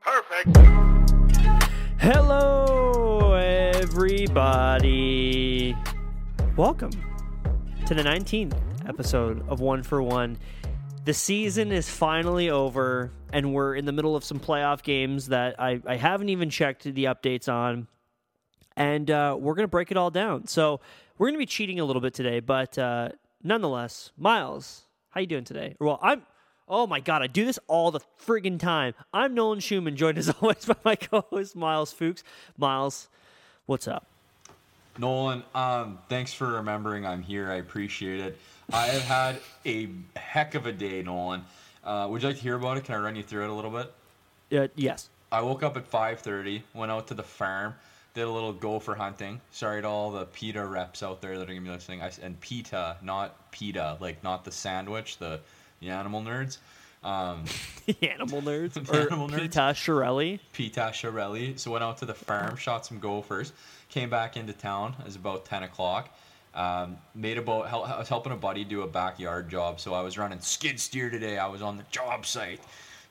Perfect. Hello, everybody. Welcome to the 19th episode of One for One. The season is finally over, and we're in the middle of some playoff games that I, I haven't even checked the updates on. And uh, we're going to break it all down. So we're going to be cheating a little bit today, but uh, nonetheless, Myles, how you doing today? Well, I'm. Oh my god, I do this all the friggin' time. I'm Nolan Schumann, joined as always by my co-host Myles Fuchs. Myles, what's up? Nolan, um, thanks for remembering I'm here. I appreciate it. I have had a heck of a day, Nolan. Uh, would you like to hear about it? Can I run you through it a little bit? Uh, yes. I woke up at 5:30, went out to the farm, did a little gopher hunting. Sorry to all the PETA reps out there that are gonna be listening. I, and PETA, not PETA, like not the sandwich, the the animal nerds. Um, Animal nerds. The animal nerds. Pita Shirelli. Pita Shirelli. So went out to the farm, shot some gophers, came back into town. It was about 10 o'clock. Um, made about hel- I was helping a buddy do a backyard job, so I was running skid steer today. I was on the job site,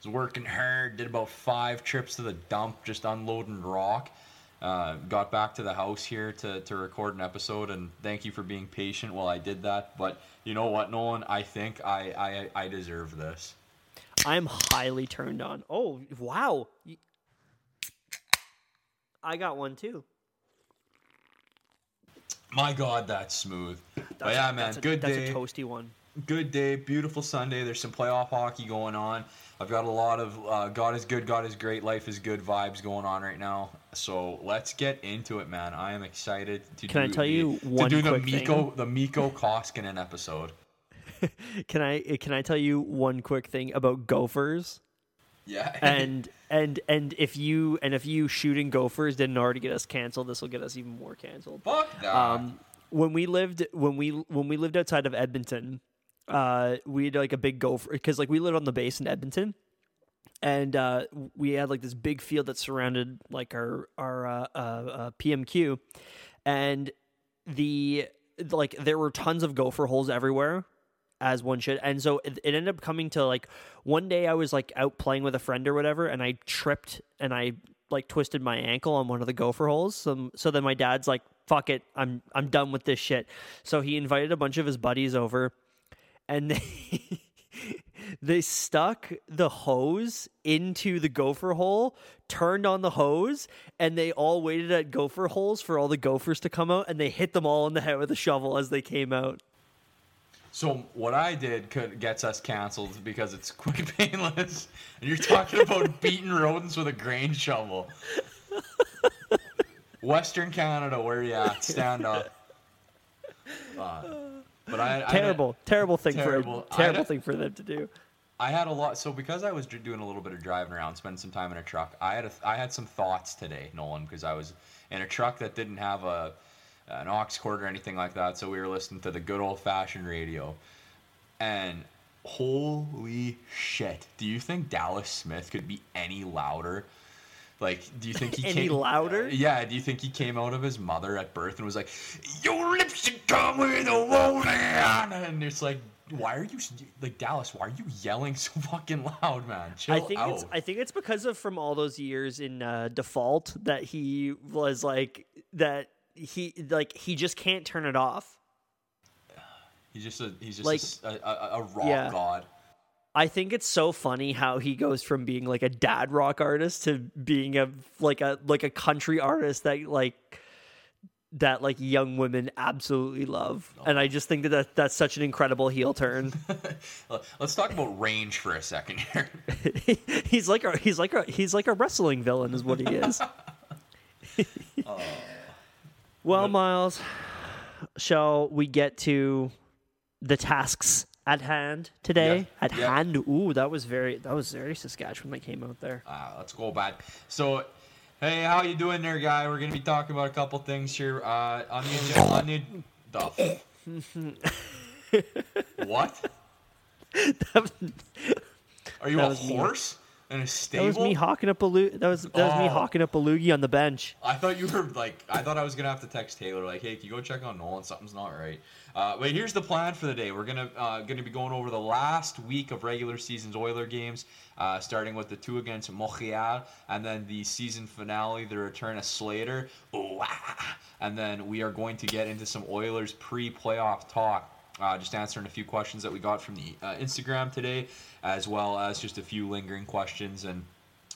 was working hard. Did about five trips to the dump, just unloading rock. Uh, got back to the house here to, to record an episode, and thank you for being patient while I did that. But you know what, Nolan? I think I I, I deserve this. I'm highly turned on. Oh wow! I got one too. My God, that's smooth. but yeah, a- man, that's a, good that's day. a toasty one. good day, beautiful Sunday. There's some playoff hockey going on. I've got a lot of uh, God is good, God is great, life is good vibes going on right now. So let's get into it, man. I am excited to Can I do tell the, you to one do the Mikko thing? the Mikko Koskinen episode. Can I can I tell you one quick thing about gophers? Yeah, And and and if you and if you shooting gophers didn't already get us canceled, this will get us even more canceled. fuck that. um, when we lived when we when we lived outside of Edmonton, uh, we had like a big gopher because like we lived on the base in Edmonton, and uh, we had like this big field that surrounded like our our uh, uh, uh, PMQ, and the like there were tons of gopher holes everywhere as one should. And so it, it ended up coming to like one day i was like out playing with a friend or whatever and i tripped and i like twisted my ankle on one of the gopher holes. So, so then my dad's like fuck it i'm i'm done with this shit. So he invited a bunch of his buddies over and they they stuck the hose into the gopher hole turned on the hose and they all waited at gopher holes for all the gophers to come out and they hit them all in the head with a shovel as they came out so what I did could gets us canceled because it's quick and painless. And you're talking about beating rodents with a grain shovel. Western Canada, where you at? Stand up. Uh, but I, I terrible, terrible thing terrible. for terrible thing for them to do. I had a lot. So because I was doing a little bit of driving around, spending some time in a truck, I had a, I had some thoughts today, Nolan, because I was in a truck that didn't have a an aux cord or anything like that. So we were listening to the good old fashioned radio, and holy shit! Do you think Dallas Smith could be any louder? Like, do you think he Any came, louder? Yeah. Do you think he came out of his mother at birth and was like, "Your lips should come with a rolling," and it's like. Why are you like Dallas? Why are you yelling so fucking loud, man? Chill I think out. it's I think it's because of from all those years in uh, default that he was like that he like he just can't turn it off. he's just a he's just like- a a, a- rock Yeah. god. I think it's so funny how he goes from being like a dad rock artist to being a like a like a country artist that like that like young women absolutely love. Oh, and I just think that, that that's such an incredible heel turn. Let's talk about range for a second here. he's like a he's like a he's like a wrestling villain is what he is. Oh. Well, Myles, shall we get to the tasks at hand today? Yeah, At yeah. hand. Ooh, that was very that was very Saskatchewan that came out there. Uh, let's go back. So, hey, how you doing there, guy? We're gonna be talking about a couple things here. Uh, on the agenda, on the, the what? Are you That a was me. horse? In a That was me hawking up a loo- that was that was me Oh. hawking up a loogie on the bench. I thought you were like, I thought I was gonna have to text Taylor like, hey, can you go check on Nolan? Something's not right. Uh, wait, here's the plan for the day. We're gonna uh, gonna be going over the last week of regular season's Oiler games, uh, starting with the two against Montreal, and then the season finale, the return of Slater. Oh, ah, and then we are going to get into some Oilers pre-playoff talk. Uh, just answering a few questions that we got from the uh, Instagram today, as well as just a few lingering questions and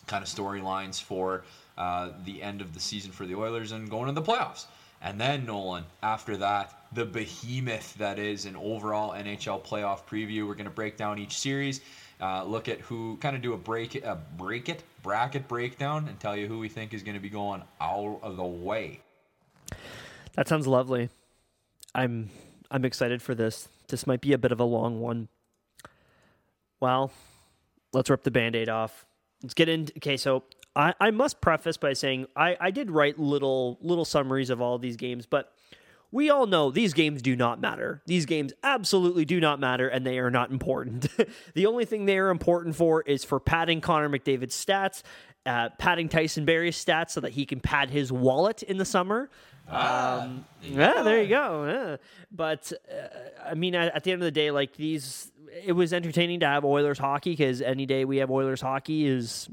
kind of storylines for uh, the end of the season for the Oilers and going into the playoffs. And then Nolan, after that, the behemoth that is an overall NHL playoff preview. We're going to break down each series, uh, look at who, kind of do a break a break it bracket breakdown, and tell you who we think is going to be going out of the way. That sounds lovely. I'm I'm excited for this. This might be a bit of a long one. Well, let's rip the band-aid off. Let's get into okay, so I, I must preface by saying I, I did write little little summaries of all these games, but we all know these games do not matter. These games absolutely do not matter, and they are not important. the only thing they are important for is for padding Connor McDavid's stats, uh, padding Tyson Barrie's stats so that he can pad his wallet in the summer. Um, yeah, there you go. Yeah. But uh, I mean, at, at the end of the day, like these, it was entertaining to have Oilers hockey because any day we have Oilers hockey is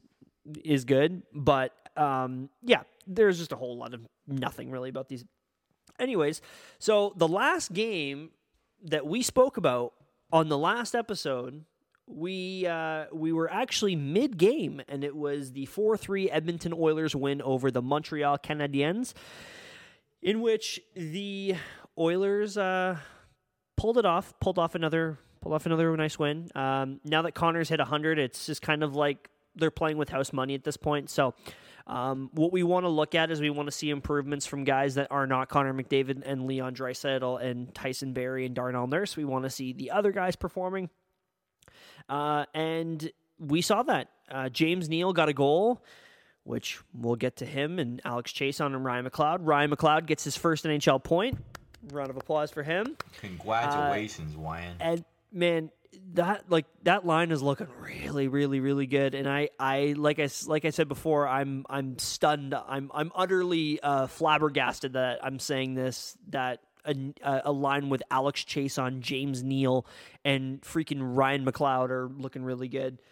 is good. But um, yeah, there's just a whole lot of nothing really about these. Anyways, so the last game that we spoke about on the last episode, we uh, we were actually mid game, and it was the four three Edmonton Oilers win over the Montreal Canadiens, in which the Oilers uh, pulled it off, pulled off another pulled off another nice win. Um, now that Connor's hit hundred, it's just kind of like they're playing with house money at this point. So. Um, what we want to look at is we want to see improvements from guys that are not Connor McDavid and Leon Draisaitl and Tyson Barrie and Darnell Nurse. We want to see the other guys performing. Uh, and we saw that. Uh, James Neal got a goal, which we'll get to him and Alex Chiasson and Ryan McLeod. Ryan McLeod gets his first NHL point. Round of applause for him. Congratulations, Wyan. And man, that like that line is looking really, really, really good. And I, I like I like I said before, I'm I'm stunned. I'm I'm utterly uh, flabbergasted that I'm saying this. That a, a line with Alex Chiasson James Neal and freaking Ryan McLeod are looking really good.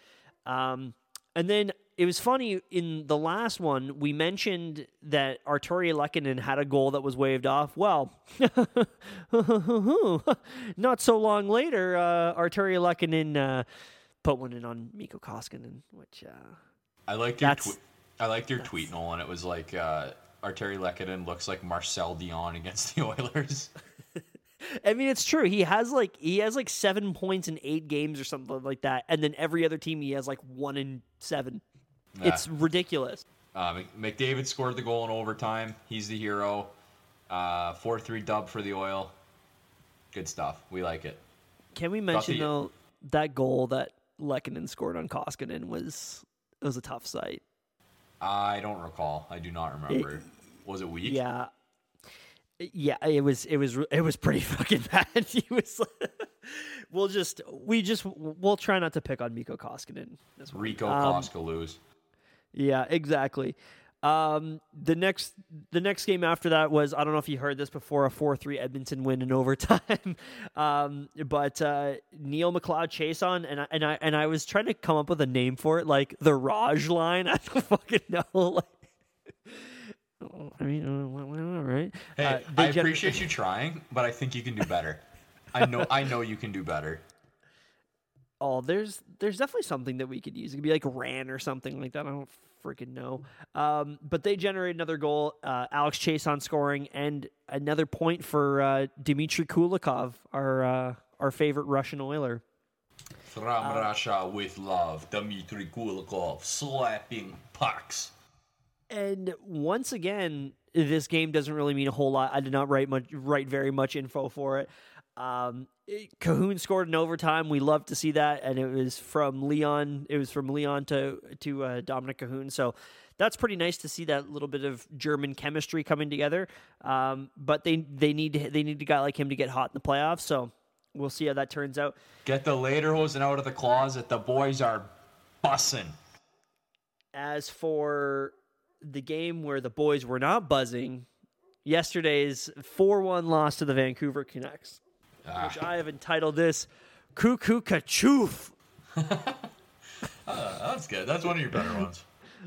Um, and then it was funny in the last one we mentioned that Artturi Lehkonen had a goal that was waved off. Well, not so long later, uh, Artturi Lehkonen uh, put one in on Mikko Koskinen, which uh, I liked your. I liked your tweet, Nolan. It was like uh, Artturi Lehkonen looks like Marcel Dionne against the Oilers. I mean it's true. He has like he has like seven points in eight games or something like that, and then every other team he has like one in seven. It's ridiculous. Uh, McDavid scored the goal in overtime. He's the hero. Uh, Four three dub for the Oil. Good stuff. We like it. Can we mention the- though that goal that Lehkonen scored on Koskinen was it was a tough sight. I don't recall. I do not remember. was it weak? Yeah. Yeah, it was it was it was pretty fucking bad. He was we'll just we just we'll try not to pick on Mikko Koskinen. Rico Um, Koska lose. Yeah, exactly. Um, the next the next game after that was I don't know if you heard this before a four three Edmonton win in overtime, um, but uh, Neal McLeod Chiasson and I, and I and I was trying to come up with a name for it like the Raj line. I don't fucking know. Like, I mean, uh, well, well, all right. Hey, Uh, I appreciate you trying, but I think you can do better. I know. I know you can do better. Oh, there's there's definitely something that we could use. It could be like ran or something like that. I don't freaking know. Um, but they generate another goal. Uh, Alex Chiasson scoring and another point for uh, Dmitry Kulikov, our uh, our favorite Russian oiler. From Uh, Russia with love, Dmitry Kulikov slapping pucks. And once again, this game doesn't really mean a whole lot. I did not write much, write very much info for it. Um, it- Kahun scored in overtime. We love to see that, and it was from Leon. It was from Leon to to uh, Dominik Kahun. So that's pretty nice to see that little bit of German chemistry coming together. Um, but they they need they need a guy like him to get hot in the playoffs. So we'll see how that turns out. Get the Lederhosen out of the closet. The boys are bussing. as for the game where the boys were not buzzing, yesterday's 4 1 loss to the Vancouver Canucks, Ah, which I have entitled this Cuckoo Kachoof. uh, that's good. That's one of your better ones.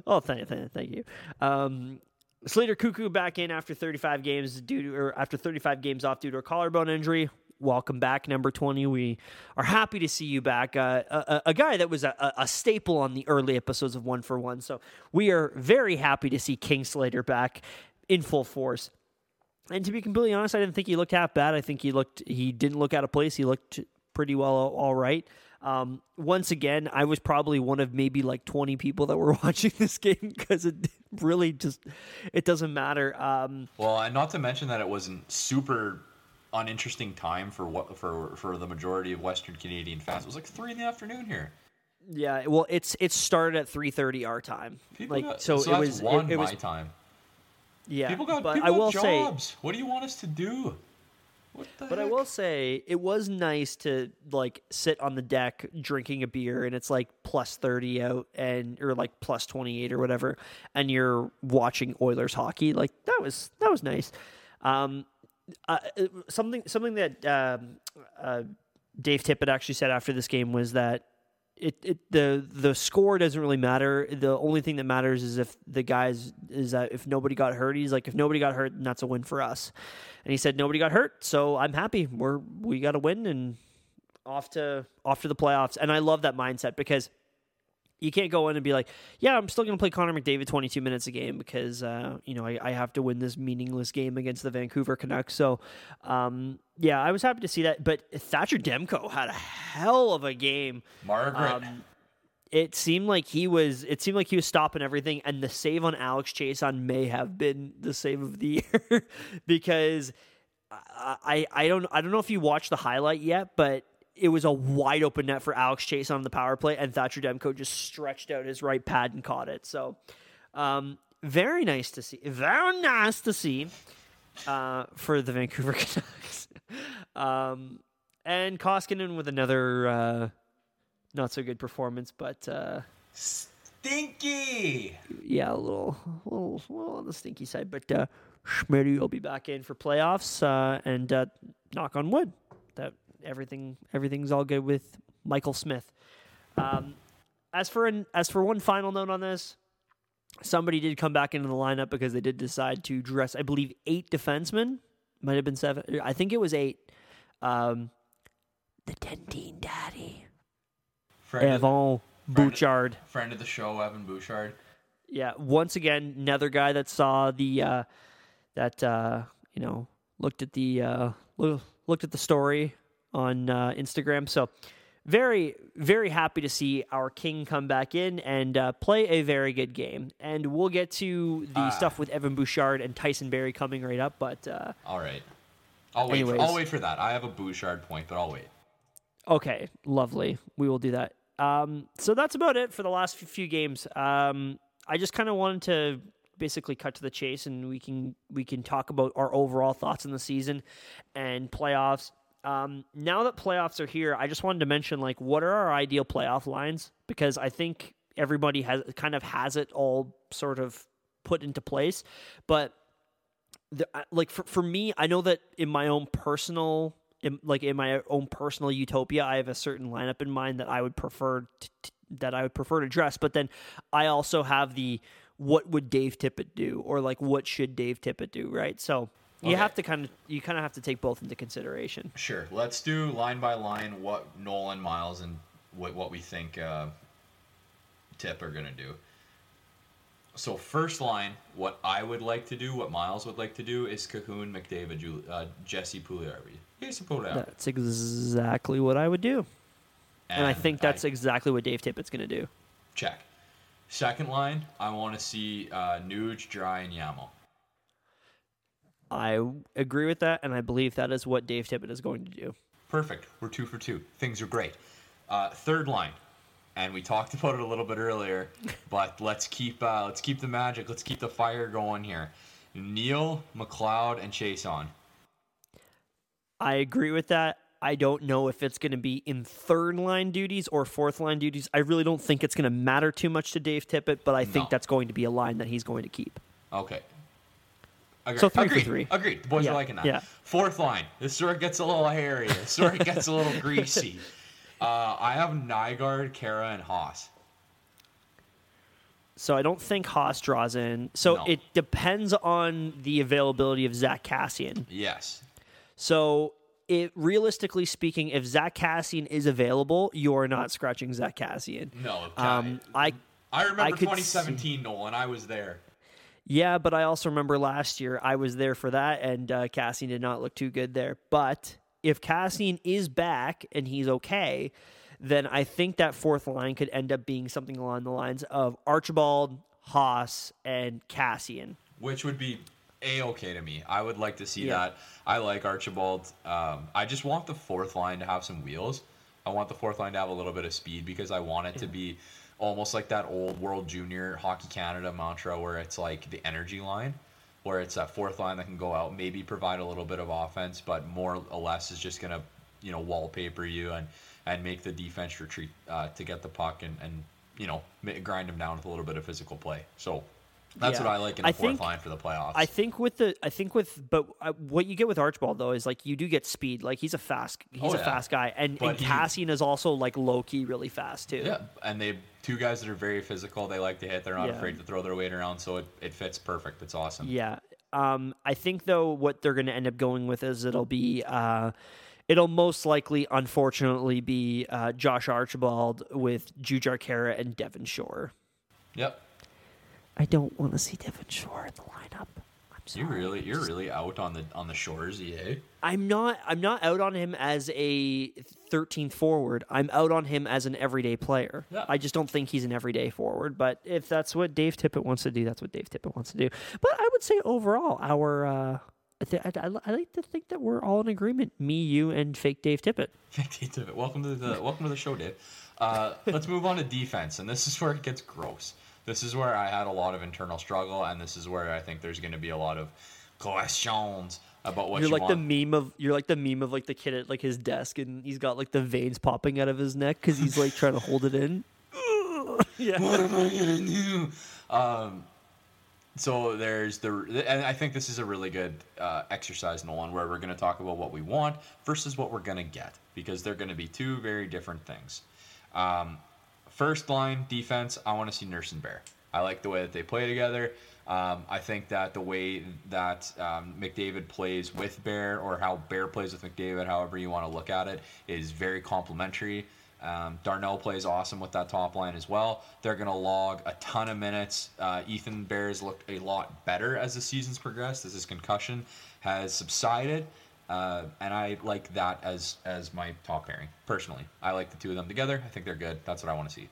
Oh, thank, thank, thank you. Um, Slater Koekkoek back in after 35 games due to, or after 35 games off due to a collarbone injury. Welcome back, number 20. We are happy to see you back. Uh, a, a- a guy that was a, a staple on the early episodes of One for One. So we are very happy to see King Slater back in full force. And to be completely honest, I didn't think he looked half bad. I think he looked he didn't look out of place. He looked pretty well all right. Um, once again, I was probably one of maybe like 20 people that were watching this game because it really just it doesn't matter. Um, Well, and not to mention that it wasn't super uninteresting time for what for for the majority of Western Canadian fans. It was like three in the afternoon here. yeah, well, it's it started at 3:30 our time. People like got, so, so it was one it, it my was time. Yeah. People got but people I will say jobs. what do you want us to do? What the But I will say it was nice to like sit on the deck drinking a beer and it's like plus 30 out and or like plus 28 or whatever and you're watching Oilers hockey like that was that was nice. Um uh, something something that um, uh, Dave Tippett actually said after this game was that it, it the the score doesn't really matter. The only thing that matters is if the guys is that if nobody got hurt. He's like if nobody got hurt, then that's a win for us. And he said nobody got hurt, so I'm happy. We're we got a win and off to off to the playoffs. And I love that mindset because you can't go in and be like, yeah, I'm still going to play Connor McDavid 22 minutes a game because, uh, you know, I, I have to win this meaningless game against the Vancouver Canucks. So, um, yeah, I was happy to see that. But Thatcher Demko had a hell of a game. Margaret. Um, it seemed like he was. It seemed like he was stopping everything, and the save on Alex Chiasson may have been the save of the year because I, I I don't I don't know if you watched the highlight yet, but it was a wide open net for Alex Chiasson on the power play, and Thatcher Demko just stretched out his right pad and caught it. So, um, very nice to see. Very nice to see uh, for the Vancouver Canucks. um, and Koskinen with another uh, not so good performance, but uh, Stinky. yeah, a little, a little, a little on the stinky side. But uh, Schmitty will be back in for playoffs, uh, and uh, knock on wood everything everything's all good with Michael Smith. Um, as for an, as for one final note on this, somebody did come back into the lineup because they did decide to dress. I believe eight defensemen might have been seven. I think it was eight. Um, the Dentine Daddy, Friend, Evan friend Bouchard. friend of the show, Evan Bouchard. Yeah, once again, another guy that saw the uh, that uh, you know looked at the uh, looked at the story on uh, Instagram. So very very happy to see our king come back in and uh, play a very good game. And we'll get to the Ah. stuff with Evan Bouchard and Tyson Barrie coming right up. But uh, All right. I'll wait. For, I'll wait for that. I have a Bouchard point, but I'll wait. Okay, lovely. We will do that. Um, so that's about it for the last few games. Um, I just kind of wanted to basically cut to the chase, and we can we can talk about our overall thoughts on the season and playoffs. Um, now that playoffs are here, I just wanted to mention like what are our ideal playoff lines because I think everybody has kind of has it all sort of put into place, but the, like for, for me, I know that in my own personal, in, like in my own personal utopia, I have a certain lineup in mind that I would prefer to, to- that I would prefer to dress. But then I also have the what would Dave Tippett do, or like what should Dave Tippett do, right? So you Okay. have to kind of you kind of have to take both into consideration. Sure. Let's do line by line what Nolan, Myles, and what what we think uh, Tip are gonna do. So first line, what I would like to do, what Myles would like to do, is Kahun, McDavid, Jul- uh, Jesse Puljujärvi. Jesse Puljujärvi. That's exactly what I would do, and, I think that's I- exactly what Dave Tippett's going to do. check. Second line, I want to see uh, Nuge, Dry, and Yamo. I agree with that, and I believe that is what Dave Tippett is going to do. Perfect. We're two for two. Things are great. Uh, third line, and we talked about it a little bit earlier, but let's keep uh, let's keep the magic. Let's keep the fire going here. Neal, McLeod, and Chiasson. I agree with that. I don't know if it's going to be in third line duties or fourth line duties. I really don't think it's going to matter too much to Dave Tippett, but I think that's going to be a line that he's going to keep. Okay. Agreed. So three for Agreed. three. Agreed. The boys Yeah, are liking that. yeah. Fourth line. This sort of gets a little hairy. This sort of gets a little greasy. Uh, I have Nygaard, Khaira, and Haas. So I don't think Haas draws in. So No. it depends on the availability of Zack Kassian. Yes. So it realistically speaking, if Zack Kassian is available, you're not scratching Zack Kassian. No. Um, I I remember I could 2017, Nolan. I was there. Yeah, but I also remember last year I was there for that, and uh, Kassian did not look too good there. But if Kassian is back and he's okay, then I think that fourth line could end up being something along the lines of Archibald, Haas, and Kassian. which would be a okay to me. I would like to see Yeah. that. I like Archibald. Um, I just want the fourth line to have some wheels. I want the fourth line to have a little bit of speed because I want it to be almost like that old World Junior Hockey Canada mantra where it's like the energy line, where it's that fourth line that can go out, maybe provide a little bit of offense, but more or less is just gonna, you know, wallpaper you and and make the defense retreat uh, to get the puck and and you know grind them down with a little bit of physical play. So. That's Yeah. what I like in the I fourth think- line for the playoffs. I think with the, I think with, but uh, what you get with Archibald though is like you do get speed. Like he's a fast, he's Oh, a fast guy, and, But and he- Kassian is also like low key really fast too. Yeah, and they two guys that are very physical. They like to hit. They're not Yeah. afraid to throw their weight around. So it, it fits perfect. It's awesome. Yeah. Um, I think though what they're going to end up going with is it'll be uh, it'll most likely, unfortunately, be uh, Josh Archibald with Jujhar Khaira and Devin Shore. Yep. I don't want to see Devin Shore in the lineup. I'm You really, you're really out on the on the shores, EA. I'm not. I'm not out on him as a 13 forward. I'm out on him as an everyday player. Yeah. I just don't think he's an everyday forward. But if that's what Dave Tippett wants to do, that's what Dave Tippett wants to do. But I would say overall, our uh, I, th- I, I, I like to think that we're all in agreement. Me, you, and fake Dave Tippett. welcome to the welcome to the show, Dave. Uh, let's move on to defense, and this is where it gets gross. This is where I had a lot of internal struggle, and this is where I think there's going to be a lot of questions about what you're you like want. the meme of you're like the meme of like the kid at like his desk, and he's got like the veins popping out of his neck because he's like trying to hold it in. yeah. what am I gonna do? Um, so there's the, and I think this is a really good uh, exercise, one where we're gonna talk about what we want versus what we're gonna get because they're gonna be two very different things. Um, first line defense, I want to see Nurse and Bear. I like the way that they play together. Um, I think that the way that um, McDavid plays with Bear, or how Bear plays with McDavid, however you want to look at it, is very complementary. Um, Darnell plays awesome with that top line as well. They're going to log a ton of minutes. Uh, Ethan Bears looked a lot better as the season's progressed, as his concussion has subsided. Uh, and I like that as as my top pairing personally. I like the two of them together. I think they're good. That's what I want to see.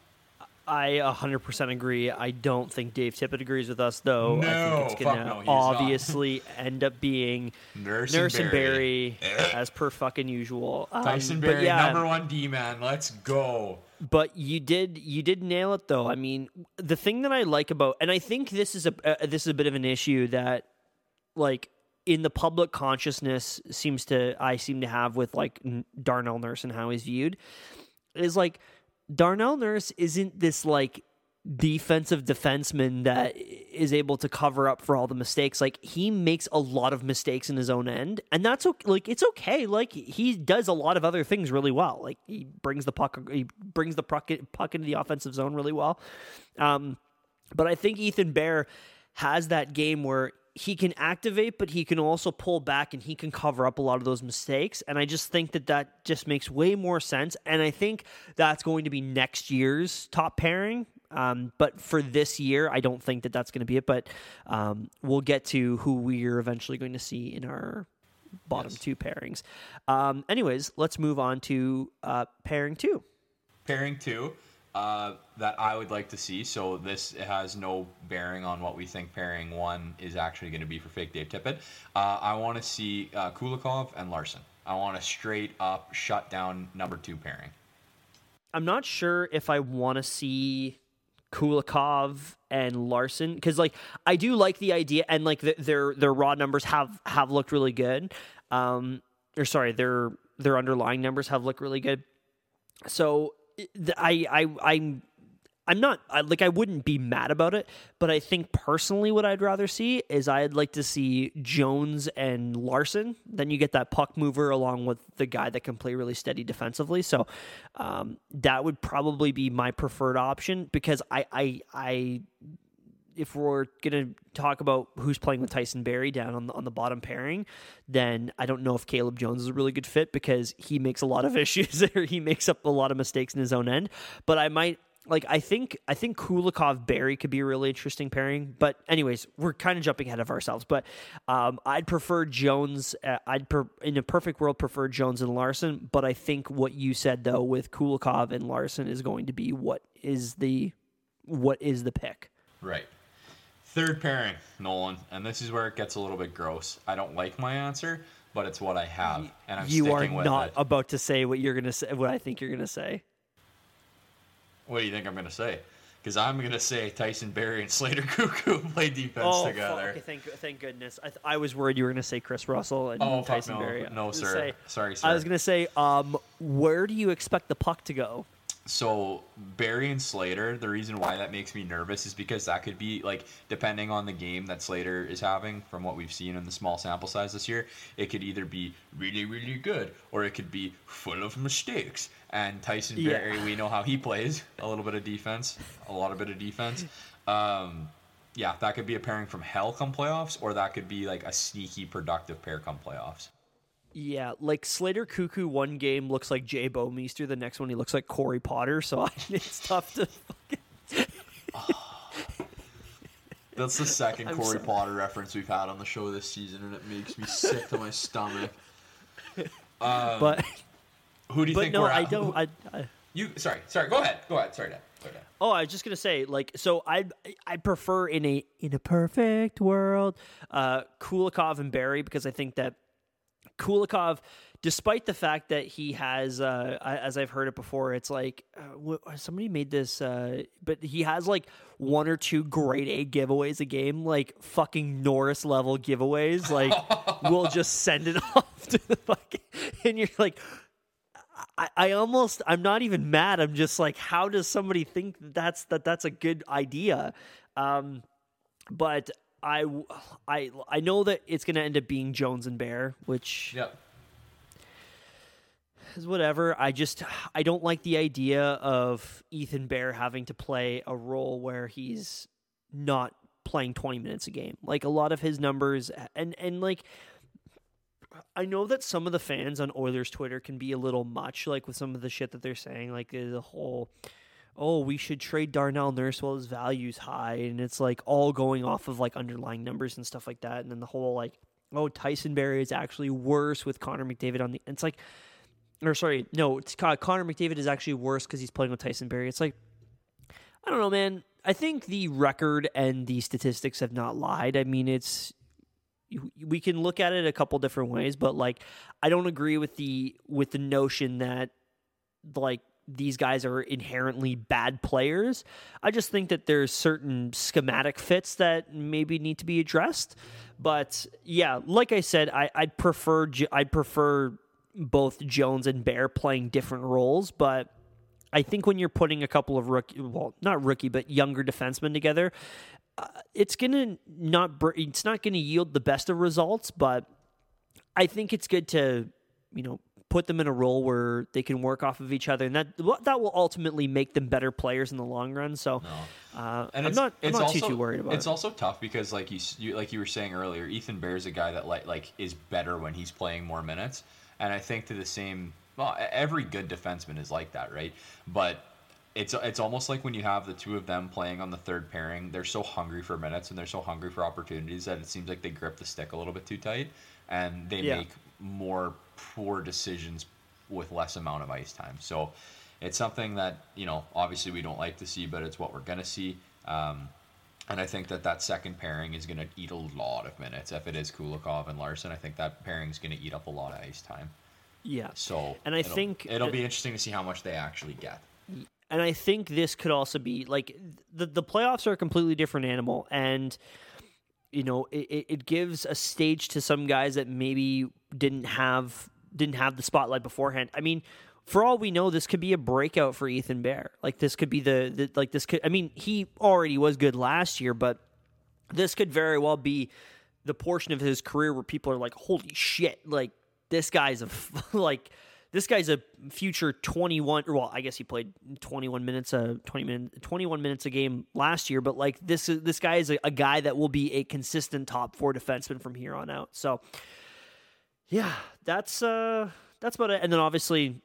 I 100% agree. I don't think Dave Tippett agrees with us, though. I No, think it's going no, to not. obviously end up being Nurse, Nurse and Barrie, Eh. as per fucking usual. Um, Tyson Barrie, yeah, number one D man. Let's go. But you did you did nail it though. I mean, the thing that I like about and I think this is a uh, this is a bit of an issue that like in the public consciousness seems to I seem to have with like Darnell Nurse and how he's viewed is like Darnell Nurse isn't this like defensive defenseman that is able to cover up for all the mistakes. Like he makes a lot of mistakes in his own end, and that's okay. Like it's okay. Like he does a lot of other things really well. Like he brings the puck, he brings the puck, puck into the offensive zone really well. Um, but I think Ethan Bear has that game where he can activate, but he can also pull back and he can cover up a lot of those mistakes. And I just think that that just makes way more sense. And I think that's going to be next year's top pairing. Um, but for this year, I don't think that that's going to be it. But um, we'll get to who we're eventually going to see in our bottom Yes. two pairings. Um, anyways, let's move on to uh, pairing two. Pairing two uh, that I would like to see. So this has no bearing on what we think pairing one is actually going to be for fake Dave Tippett. Uh, I want to see uh, Kulikov and Larsson. I want a straight up shut down number two pairing. I'm not sure if I want to see Kulikov and Larsson because like I do like the idea and like the, their their raw numbers have have looked really good. Um, or sorry, their their underlying numbers have looked really good. So I I I'm I'm not I, like I wouldn't be mad about it, but I think personally what I'd rather see is I'd like to see Jones and Larsson. Then you get that puck mover along with the guy that can play really steady defensively. So um, that would probably be my preferred option because I I I if we're gonna talk about who's playing with Tyson Barrie down on the, on the bottom pairing, then I don't know if Caleb Jones is a really good fit because he makes a lot of issues there. he makes up a lot of mistakes in his own end. But I might like I think I think Kulikov Barrie could be a really interesting pairing. But anyways, we're kind of jumping ahead of ourselves. But um, I'd prefer Jones. Uh, I'd per, in a perfect world prefer Jones and Larsson. But I think what you said though with Kulikov and Larsson is going to be what is the what is the pick. Right. Third pairing, Nolan, and this is where it gets a little bit gross. I don't like my answer, but it's what I have, and I'm you are sticking with not it. about to say what you're gonna say. What I think you're gonna say. What do you think I'm gonna say? Because I'm gonna say Tyson Barrie and Slater Koekkoek play defense together. okay, thank thank goodness. I, th- I was worried you were gonna say Chris Russell and Oh, Tyson no. Barrie. No, sir. say- Sorry, sir. I was gonna say, um, where do you expect the puck to go? So Barrie and Slater, the reason why that makes me nervous is because that could be like depending on the game that Slater is having from what we've seen in the small sample size this year, it could either be really really good or it could be full of mistakes. And Tyson Yeah. Barrie, we know how he plays, a little bit of defense, a lot of bit of defense. Um, yeah, that could be a pairing from hell come playoffs, or that could be like a sneaky productive pair come playoffs. Yeah, like Slater Koekkoek one game looks like Jay Bouwmeester, the next one he looks like Corey Potter. So I, it's tough to. That's the 2nd I'm Corey sorry. Potter reference we've had on the show this season, and it makes me sick to my stomach. Um, But Who do you but think no, I at? don't. I, I You sorry, sorry. Go ahead. Go ahead. Sorry, Dad. Sorry, Dad. Oh, I was just gonna say, like, so I I prefer in a in a perfect world, uh, Kulikov and Barrie because I think that Kulikov, despite the fact that he has, uh, as I've heard it before, it's like uh, somebody made this, uh, but he has like one or two grade A giveaways a game, like fucking Norris level giveaways. Like, we'll just send it off to the fucking, and you're like. I, I almost I'm not even mad. I'm just like, how does somebody think that's that that's a good idea? Um, but I I I know that it's gonna end up being Jones and Bear, which Yep. is whatever. I just I don't like the idea of Ethan Bear having to play a role where he's not playing 20 minutes a game. Like a lot of his numbers and and like I know that some of the fans on Oilers Twitter can be a little much like with some of the shit that they're saying like the whole oh, we should trade Darnell Nurse while his value's high and it's like all going off of like underlying numbers and stuff like that and then the whole like oh, Tyson Barrie is actually worse with Connor McDavid on the it's like or sorry, no, it's Con- Connor McDavid is actually worse because he's playing with Tyson Barrie. It's like, I don't know, man. I think the record and the statistics have not lied. I mean, it's we can look at it a couple different ways, but like, I don't agree with the with the notion that like these guys are inherently bad players. I just think that there's certain schematic fits that maybe need to be addressed. But yeah, like I said, I, I'd prefer I'd prefer both Jones and Bear playing different roles, but I think when you're putting a couple of rookie, well, not rookie, but younger defensemen together, uh, it's gonna not br- it's not gonna yield the best of results, but I think it's good to you know put them in a role where they can work off of each other, and that that will ultimately make them better players in the long run. So, uh, And I'm it's, not I'm it's not also, too too worried about It's it. also tough because, like you, you, like you were saying earlier, Ethan Bear's a guy that like like is better when he's playing more minutes, and I think to the same. Well, every good defenseman is like that, right? But it's it's almost like when you have the two of them playing on the third pairing, they're so hungry for minutes and they're so hungry for opportunities that it seems like they grip the stick a little bit too tight, and they Yeah. make more poor decisions with less amount of ice time. So it's something that you know obviously we don't like to see, but it's what we're gonna see. Um, and I think that that second pairing is going to eat a lot of minutes. If it is Kulikov and Larsson, I think that pairing is going to eat up a lot of ice time. yeah, So, And I it'll- think- it'll be interesting to see how much they actually get. and I think this could also be like the the playoffs are a completely different animal, and you know it, it- gives a stage to some guys that maybe didn't have didn't have the spotlight beforehand. I mean, for all we know, this could be a breakout for Ethan Bear. Like this could be the, the like this could. I mean, he already was good last year, but this could very well be the portion of his career where people are like, "Holy shit!" Like this guy's a like this guy's a future 21 well i guess he played 21 minutes a 20 minutes 21 minutes a game last year but like this is this guy is a, a guy that will be a consistent top four defenseman from here on out. So yeah that's uh that's about it. And then obviously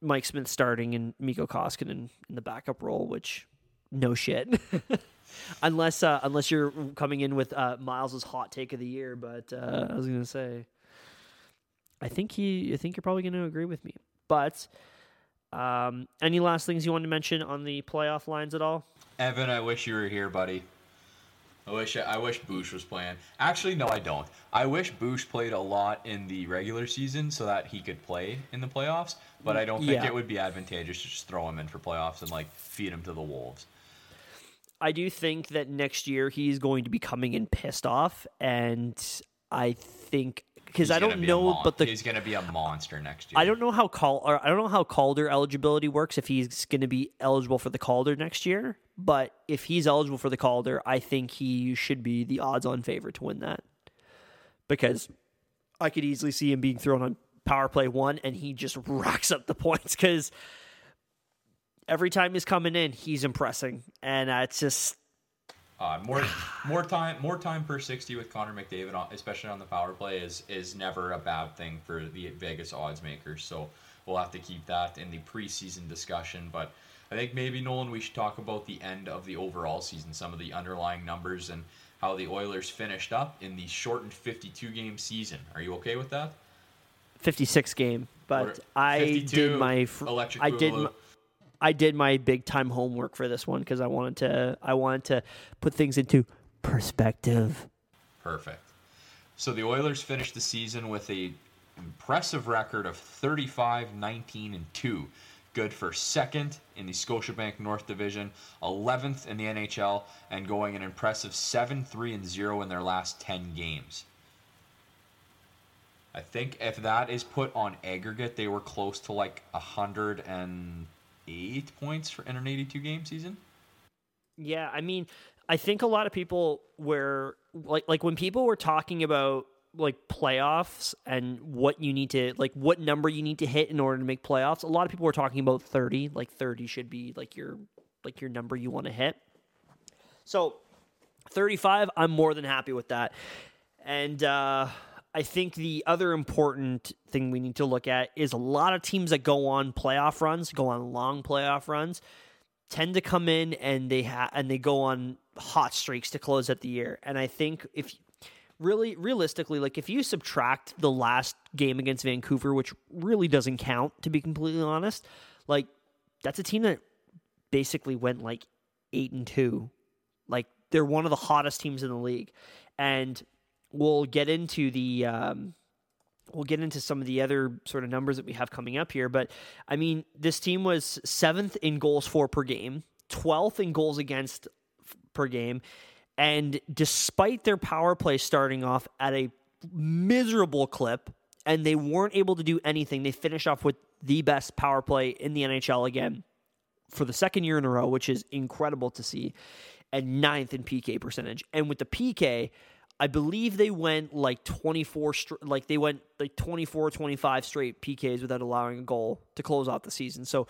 mike smith starting and Mikko Koskinen in the backup role which no shit. Unless uh unless you're coming in with uh miles's hot take of the year but uh i was gonna say I think he. I think you're probably going to agree with me. But um, any last things you want to mention on the playoff lines at all? Evan, I wish you were here, buddy. I wish I wish Boosh was playing. Actually, no, I don't. I wish Boosh played a lot in the regular season so that he could play in the playoffs. But I don't think Yeah. it would be advantageous to just throw him in for playoffs and like feed him to the wolves. I do think that next year he's going to be coming in pissed off, and I think because I don't know, mon- but the he's going to be a monster next year. I don't know how Cal or I don't know how Calder eligibility works if he's going to be eligible for the Calder next year. But if he's eligible for the Calder, I think he should be the odds-on favorite to win that because I could easily see him being thrown on power play one and he just racks up the points because every time he's coming in, he's impressing, and uh, it's just Uh, more more time more time per sixty with Connor McDavid, on- especially on the power play, is is never a bad thing for the Vegas odds makers. So we'll have to keep that in the preseason discussion. But I think maybe Nolan, we should talk about the end of the overall season, some of the underlying numbers, and how the Oilers finished up in the shortened fifty-two game season. Are you okay with that? 56 game. But I did my fr- electric I did my, I did my big time homework for this one because I wanted to I wanted to put things into perspective. Perfect. So the Oilers finished the season with a impressive record of 35, 19, and 2. Good for second in the Scotiabank North Division, 11th in the NHL, and going an impressive 7, 3, and 0 in their last 10 games. I think if that is put on aggregate, they were close to like 108 points for in an 82 game season. Yeah, I mean, I think a lot of people were like like when people were talking about like playoffs and what you need to like what number you need to hit in order to make playoffs. A lot of people were talking about 30, like 30 should be like your like your number you want to hit. So 35, I'm more than happy with that. And uh I think the other important thing we need to look at is a lot of teams that go on playoff runs, go on long playoff runs, tend to come in and they ha- and they go on hot streaks to close out the year. And I think if really realistically, like if you subtract the last game against Vancouver, which really doesn't count to be completely honest, like that's a team that basically went like eight and two. Like they're one of the hottest teams in the league, and we'll get into the um, we'll get into some of the other sort of numbers that we have coming up here. But I mean, this team was seventh in goals for per game, twelfth in goals against per game, and despite their power play starting off at a miserable clip, and they weren't able to do anything, they finished off with the best power play in the NHL again for the second year in a row, which is incredible to see, and ninth in PK percentage. And with the PK, I believe they went like 24 like they went like 24 25 straight PKs without allowing a goal to close out the season. So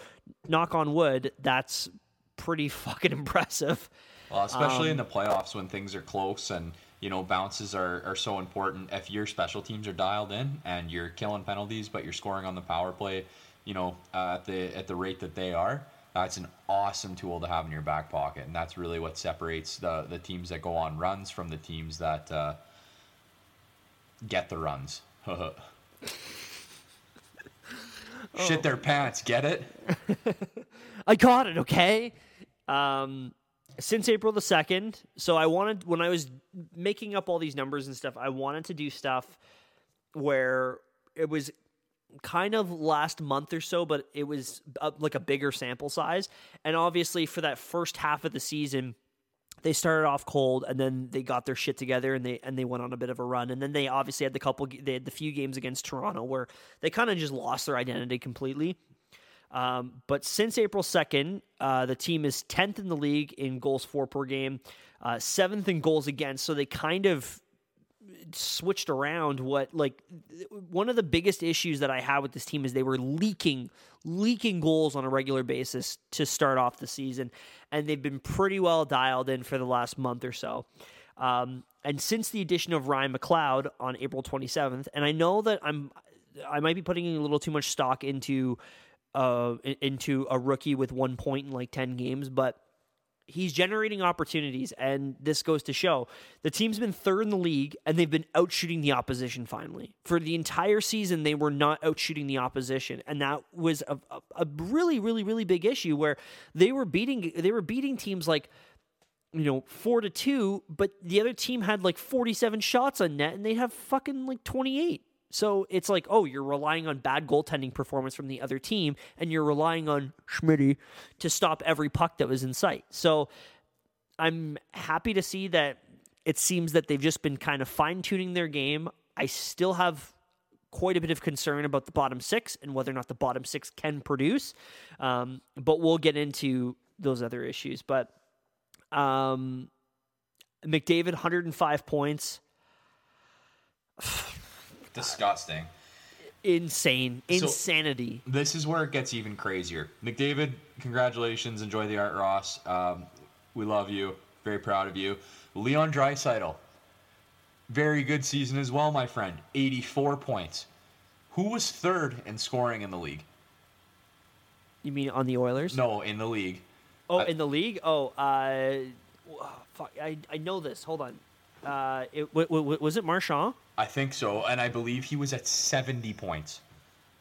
knock on wood, that's pretty fucking impressive. Well, especially in Um, the playoffs when things are close and you know bounces are, are so important. If your special teams are dialed in and you're killing penalties, but you're scoring on the power play, you know uh, at the at the rate that they are, that's an awesome tool to have in your back pocket, and that's really what separates the the teams that go on runs from the teams that uh, get the runs. Shit their pants, get it? I got it, okay? Um, since April the 2nd. So I wanted, when I was making up all these numbers and stuff, I wanted to do stuff where it was kind of last month or so, but it was uh, like a bigger sample size. And obviously, for that first half of the season, they started off cold and then they got their shit together and they and they went on a bit of a run and then they obviously had the couple they had the few games against Toronto where they kind of just lost their identity completely. Um, but since April 2nd, uh, the team is 10th in the league in goals for per game, uh, seventh in goals against. So they kind of switched around what like one of the biggest issues that I had with this team is they were leaking leaking goals on a regular basis to start off the season and they've been pretty well dialed in for the last month or so. Um, and since the addition of Ryan McLeod on April 27th, and I know that I'm I might be putting a little too much stock into uh into a rookie with one point in like 10 games, but he's generating opportunities, and this goes to show the team's been third in the league, and they've been outshooting the opposition. Finally, for the entire season, they were not outshooting the opposition, and that was a, a, a really, really, really big issue where they were beating they were beating teams like you know, four to two, but the other team had like 47 shots on net and they have fucking like 28. So it's like, oh, you're relying on bad goaltending performance from the other team, and you're relying on Schmitty to stop every puck that was in sight. So I'm happy to see that it seems that they've just been kind of fine tuning their game. I still have quite a bit of concern about the bottom six and whether or not the bottom six can produce, um, but we'll get into those other issues. But um, McDavid, 105 points Disgusting. insane So- insanity This is where it gets even crazier. McDavid, congratulations. Enjoy the Art Ross. Um, we love you. Very proud of you. Leon Draisaitl, very good season as well, my friend. 84 points. Who was third in scoring in the league? you mean on the oilers No, in the league. oh I- in the league oh uh fuck i, I know this hold on uh it, w- w- was it marchand I think so, and I believe he was at 70 points.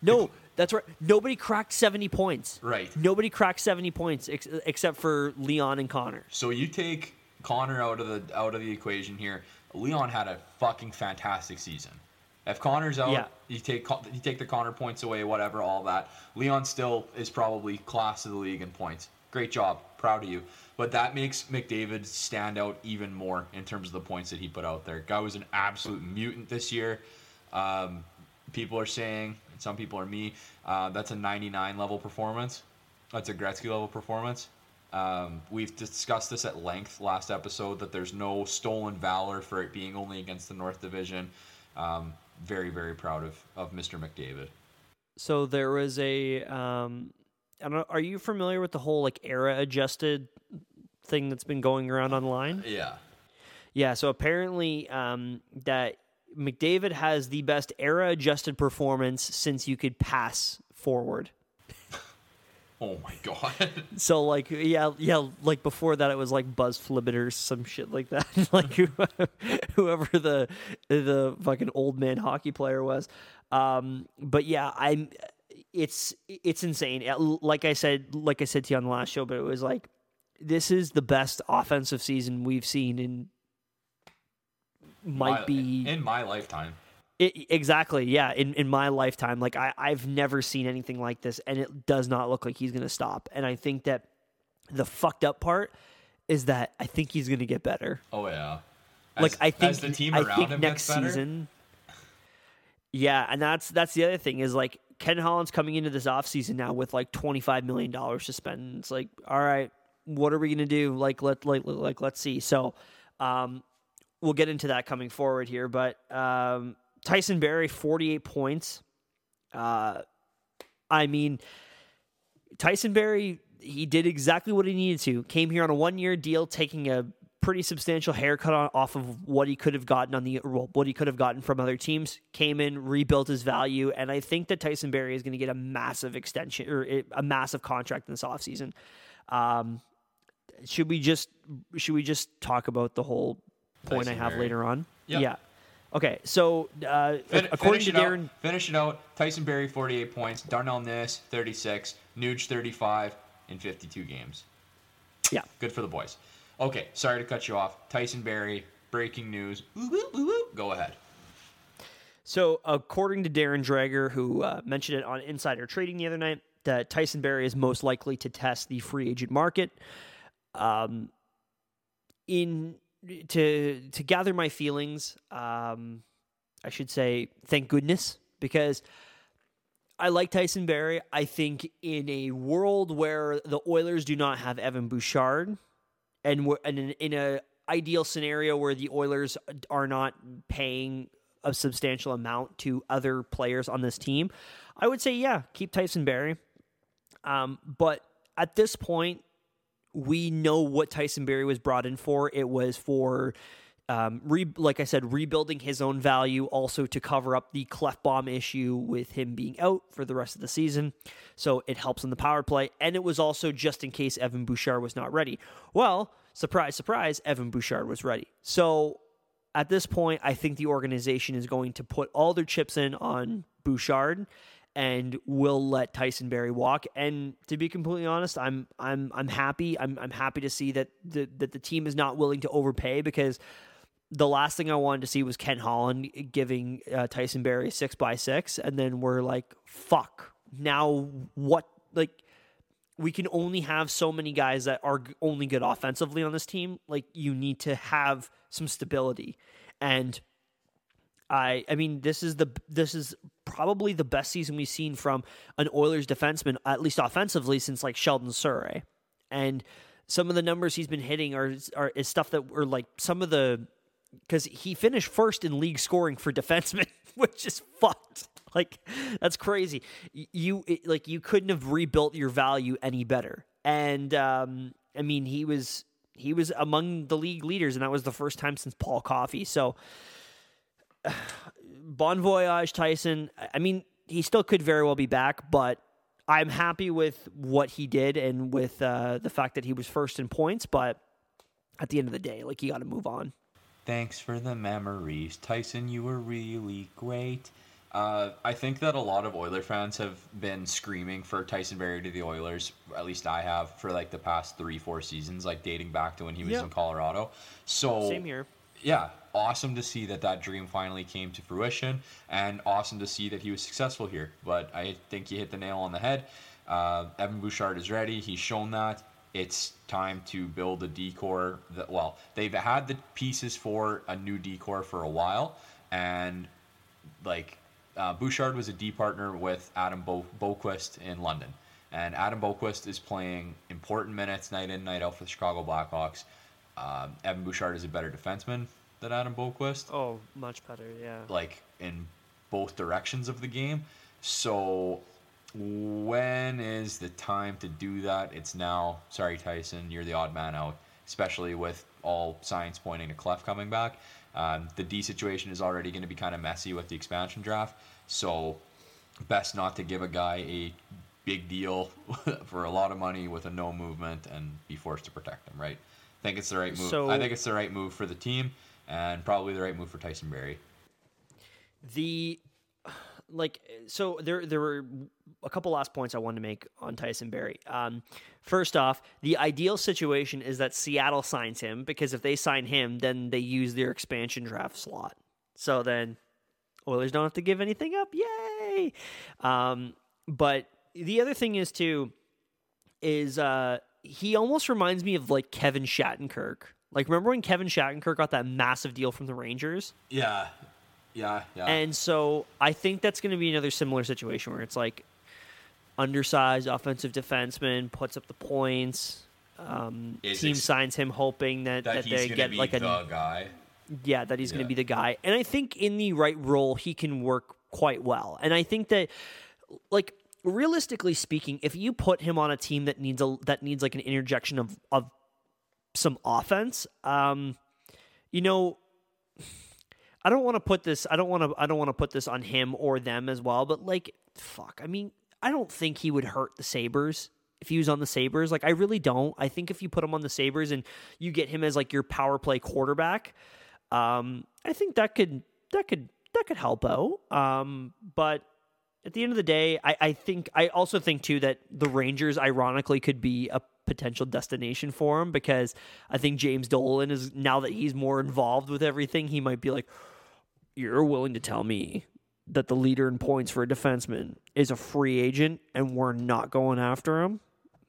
no that's right nobody cracked 70 points Right. nobody cracked 70 points ex- except for leon and connor So you take Connor out of the out of the equation here. Leon had a fucking fantastic season. If Connor's out, Yeah. you take you take the Connor points away, whatever, all that. Leon still is probably class of the league in points. Great job, proud of you. But that makes McDavid stand out even more in terms of the points that he put out there. Guy was an absolute mutant this year. Um, people are saying, some people are me, uh, that's a 99 level performance. That's a Gretzky level performance. Um, we've discussed this at length last episode that there's no stolen valor for it being only against the North Division. Um, very, very proud of, of Mr. McDavid. so there was a um I don't know, are you familiar with the whole like era adjusted thing that's been going around online Yeah. Yeah, so apparently um, that McDavid has the best era adjusted performance since you could pass forward. Oh my God. So like yeah yeah like before that it was like Buzz Flibbit or some shit like that like who- whoever the the fucking old man hockey player was. Um, but yeah, I'm it's it's insane. Like I said like I said to you on the last show, but it was like this is the best offensive season we've seen in might My- be in my lifetime. it, exactly, yeah. In in my lifetime, like I I've never seen anything like this, and it does not look like he's gonna stop. And I think that the fucked up part is that I think he's gonna get better. Oh yeah. like As- I think as the team I around think him next season. Yeah, and that's that's the other thing is like Ken Holland's coming into this offseason now with like twenty five million dollars to spend. It's like, all right, what are we gonna do? Like let like like let's see. So, um, we'll get into that coming forward here. But um, Tyson Barrie, 48 points. Uh, I mean, Tyson Barrie, he did exactly what he needed to. Came here on a one year deal, taking a pretty substantial haircut on, off of what he could have gotten on the well, what he could have gotten from other teams. Came in, rebuilt his value, and I think that Tyson Barrie is going to get a massive extension or a massive contract in this offseason. Um, should we just should we just talk about the whole point Tyson I have Barrie. later on? Yeah. Yeah. Okay. So uh, Fin- according to Darren, out. Finish it out. Tyson Barrie, 48 points. Darnell Nurse, 36. Nuge, 35 in 52 games. yeah. Good for the boys. Okay, sorry to cut you off. Tyson Barrie, breaking news. Woo. Go ahead. So, according to Darren Dreger, who uh, mentioned it on Insider Trading the other night, that Tyson Barrie is most likely to test the free agent market. Um, in to to gather my feelings, um, I should say thank goodness because I like Tyson Barrie. I think in a world where the Oilers do not have Evan Bouchard, and and in, in a ideal scenario where the Oilers are not paying a substantial amount to other players on this team, I would say yeah, keep Tyson Barrie. Um, but at this point, we know what Tyson Barrie was brought in for. It was for, um, re- like I said, rebuilding his own value, also to cover up the Klefbom issue with him being out for the rest of the season. So it helps in the power play. And it was also just in case Evan Bouchard was not ready. Well, surprise, surprise, Evan Bouchard was ready. So at this point, I think the organization is going to put all their chips in on Bouchard and will let Tyson Barrie walk. And to be completely honest, I'm I'm I'm happy. I'm I'm happy to see that the that the team is not willing to overpay because the last thing I wanted to see was Ken Holland giving uh, Tyson Barrie six by six, and then we're like, fuck. Now what? Like we can only have so many guys that are only good offensively on this team. Like you need to have some stability, and I I mean this is the this is probably the best season we've seen from an Oilers defenseman at least offensively since like Sheldon Souray. And some of the numbers he's been hitting are are is stuff that were like some of the cuz he finished first in league scoring for defensemen, which is fucked. Like that's crazy. You it, like you couldn't have rebuilt your value any better. And um I mean he was he was among the league leaders and that was the first time since Paul Coffey. So Bon voyage, Tyson. I mean, he still could very well be back, but I'm happy with what he did and with uh, the fact that he was first in points. But at the end of the day, like you got to move on. Thanks for the memories, Tyson. You were really great. Uh, I think that a lot of Oiler fans have been screaming for Tyson Barrie to the Oilers. At least I have for like the past three, four seasons, like dating back to when he was Yeah. in Colorado. So Same here. Yeah, awesome to see that that dream finally came to fruition, and awesome to see that he was successful here. But I think you hit the nail on the head. Uh, Evan Bouchard is ready. He's shown that. It's time to build a D corps. That well, they've had the pieces for a new D corps for a while, and like uh, Bouchard was a D partner with Adam Bo- Boqvist in London, and Adam Boqvist is playing important minutes night in night out for the Chicago Blackhawks. Um, Evan Bouchard is a better defenseman than Adam Boqvist, Oh, much better. Yeah. like in both directions of the game. So when is the time to do that? It's now. Sorry, Tyson, you're the odd man out, especially with all signs pointing to Clef coming back. Um, the D situation is already going to be kind of messy with the expansion draft, so best not to give a guy a big deal for a lot of money with a no movement and be forced to protect him. Right? I think it's the right move. So- I think it's the right move for the team, and probably the right move for Tyson Barrie. the like so there there were a couple last points I wanted to make on Tyson Barrie. Um, first off, the ideal situation is that Seattle signs him because if they sign him, then they use their expansion draft slot. So then Oilers don't have to give anything up. Yay! Um, but the other thing is too is uh, he almost reminds me of like Kevin Shattenkirk. Like remember when Kevin Shattenkirk got that massive deal from the Rangers? Yeah, yeah, yeah. And so I think that's going to be another similar situation where it's like undersized offensive defenseman puts up the points. Um, team ex- signs him hoping that, that that they get like a guy. yeah that he's going to be the guy. And I think in the right role he can work quite well. And I think that like realistically speaking, if you put him on a team that needs a that needs like an interjection of of some offense, um, you know, I don't want to put this. I don't want to. I don't want to put this on him or them as well. But like, fuck. I mean, I don't think he would hurt the Sabres if he was on the Sabres. Like, I really don't. I think if you put him on the Sabres and you get him as like your power play quarterback, um, I think that could that could that could help out. Um, but at the end of the day, I, I think I also think too that the Rangers ironically could be a potential destination for him because I think James Dolan is now that he's more involved with everything, he might be like, You're willing to tell me that the leader in points for a defenseman is a free agent and we're not going after him?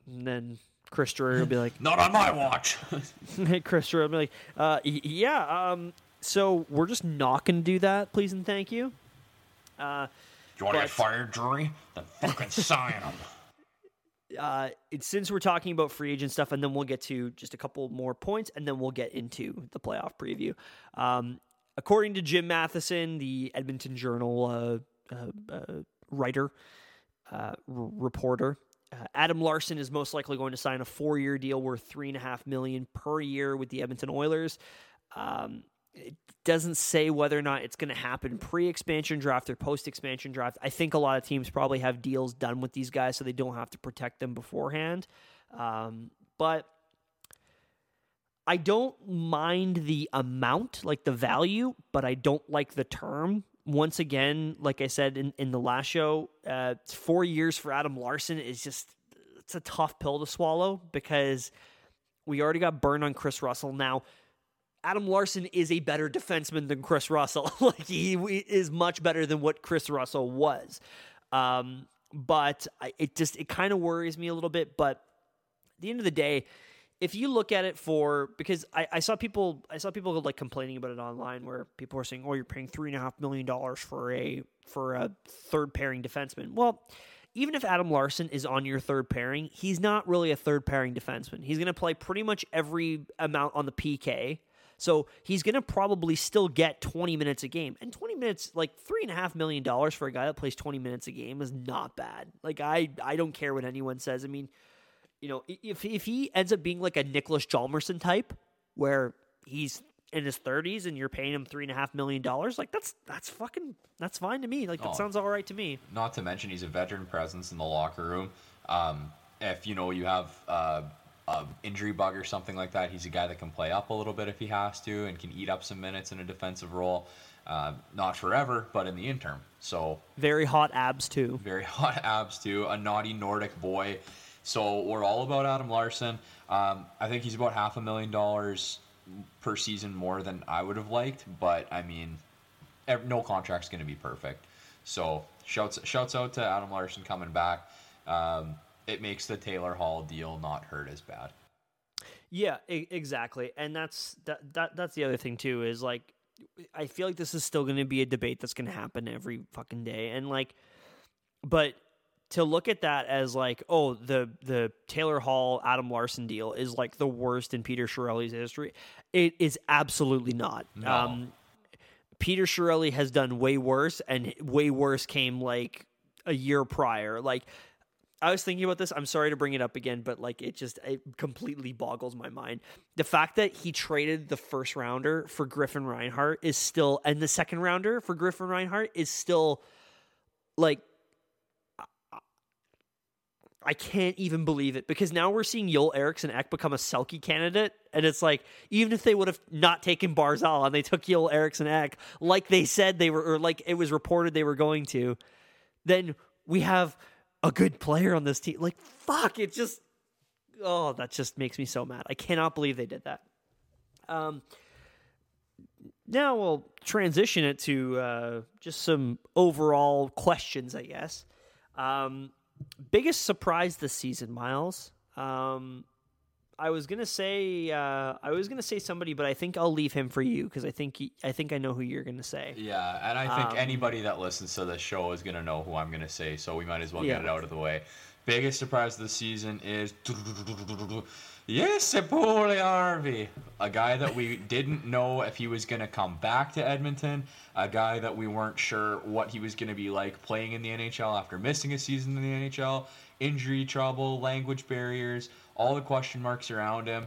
And then Chris Drury will be like, Not on my watch. Chris Drury will be like, uh, yeah, um, so we're just not going to do that, please and thank you. Uh, you want to get fired, Drury? Then fucking sign him. uh, since we're talking about free agent stuff, and then we'll get to just a couple more points, and then we'll get into the playoff preview. Um, according to Jim Matheson, the Edmonton Journal uh, uh, uh, writer, uh, r- reporter, uh, Adam Larsson is most likely going to sign a four-year deal worth three and a half million per year with the Edmonton Oilers. Um, it doesn't say whether or not it's going to happen pre-expansion draft or post-expansion draft. I think a lot of teams probably have deals done with these guys, so they don't have to protect them beforehand. Um, but I don't mind the amount, like the value, but I don't like the term. Once again, like I said in, in the last show, uh, four years for Adam Larsson is just it's a tough pill to swallow because we already got burned on Kris Russell. Now, Adam Larsson is a better defenseman than Kris Russell. like he is much better than what Kris Russell was. Um, but it just it kind of worries me a little bit. But at the end of the day, if you look at it for because I, I saw people I saw people like complaining about it online where people were saying, "Oh, you're paying three and a half million dollars for a for a third pairing defenseman." Well, even if Adam Larsson is on your third pairing, he's not really a third pairing defenseman. He's going to play pretty much every amount on the PK. So he's going to probably still get 20 minutes a game. And 20 minutes, like $3.5 million for a guy that plays 20 minutes a game is not bad. Like, I, I don't care what anyone says. I mean, you know, if, if he ends up being like a Nicholas Chalmerson type, where he's in his 30s and you're paying him $3.5 million, like, that's that's fucking, that's fine to me. Like, that Oh. sounds all right to me. Not to mention he's a veteran presence in the locker room. Um, if you know you have uh, a injury bug or something like that, he's a guy that can play up a little bit if he has to and can eat up some minutes in a defensive role. Uh, not forever, but in the interim. So Very hot abs, too. very hot abs too, a naughty Nordic boy. So we're all about Adam Larsson. Um, I think he's about half a million dollars per season more than I would have liked, but I mean, no contract's going to be perfect. So shouts shouts out to Adam Larsson coming back. Um, it makes the Taylor Hall deal not hurt as bad. Yeah, e- exactly. And that's that, that that's the other thing too is like I feel like this is still going to be a debate that's going to happen every fucking day and like but to look at that as like oh the the Taylor Hall Adam Larsson deal is like the worst in Peter Chiarelli's history. It is absolutely not. No. Um Peter Chiarelli has done way worse and way worse came like a year prior. Like I was thinking about this. I'm sorry to bring it up again, but like it just it completely boggles my mind. The fact that he traded the first rounder for Griffin Reinhart is still, and the second rounder for Griffin Reinhart is still like. I- can't even believe it because now we're seeing Joel Eriksson Ek become a Selke candidate, and it's like even if they would have not taken Barzal and they took Joel Eriksson Ek, like they said they were, or like it was reported they were going to, then we have a good player on this team. Like, fuck, it just, oh, that just makes me so mad. I cannot believe they did that. Um, now we'll transition it to uh, just some overall questions, I guess. Um, biggest surprise this season, Myles. Um, I was gonna say uh, I was gonna say somebody, but I think I'll leave him for you because I think he, I think I know who you're gonna say. Yeah, and I think Um, anybody that listens to the show is gonna know who I'm gonna say, so we might as well Yeah. get it out of the way. Biggest surprise of the season is yes, Puljujärvi, a guy that we didn't know if he was gonna come back to Edmonton, a guy that we weren't sure what he was gonna be like playing in the NHL after missing a season in the NHL, injury trouble, language barriers, all the question marks around him.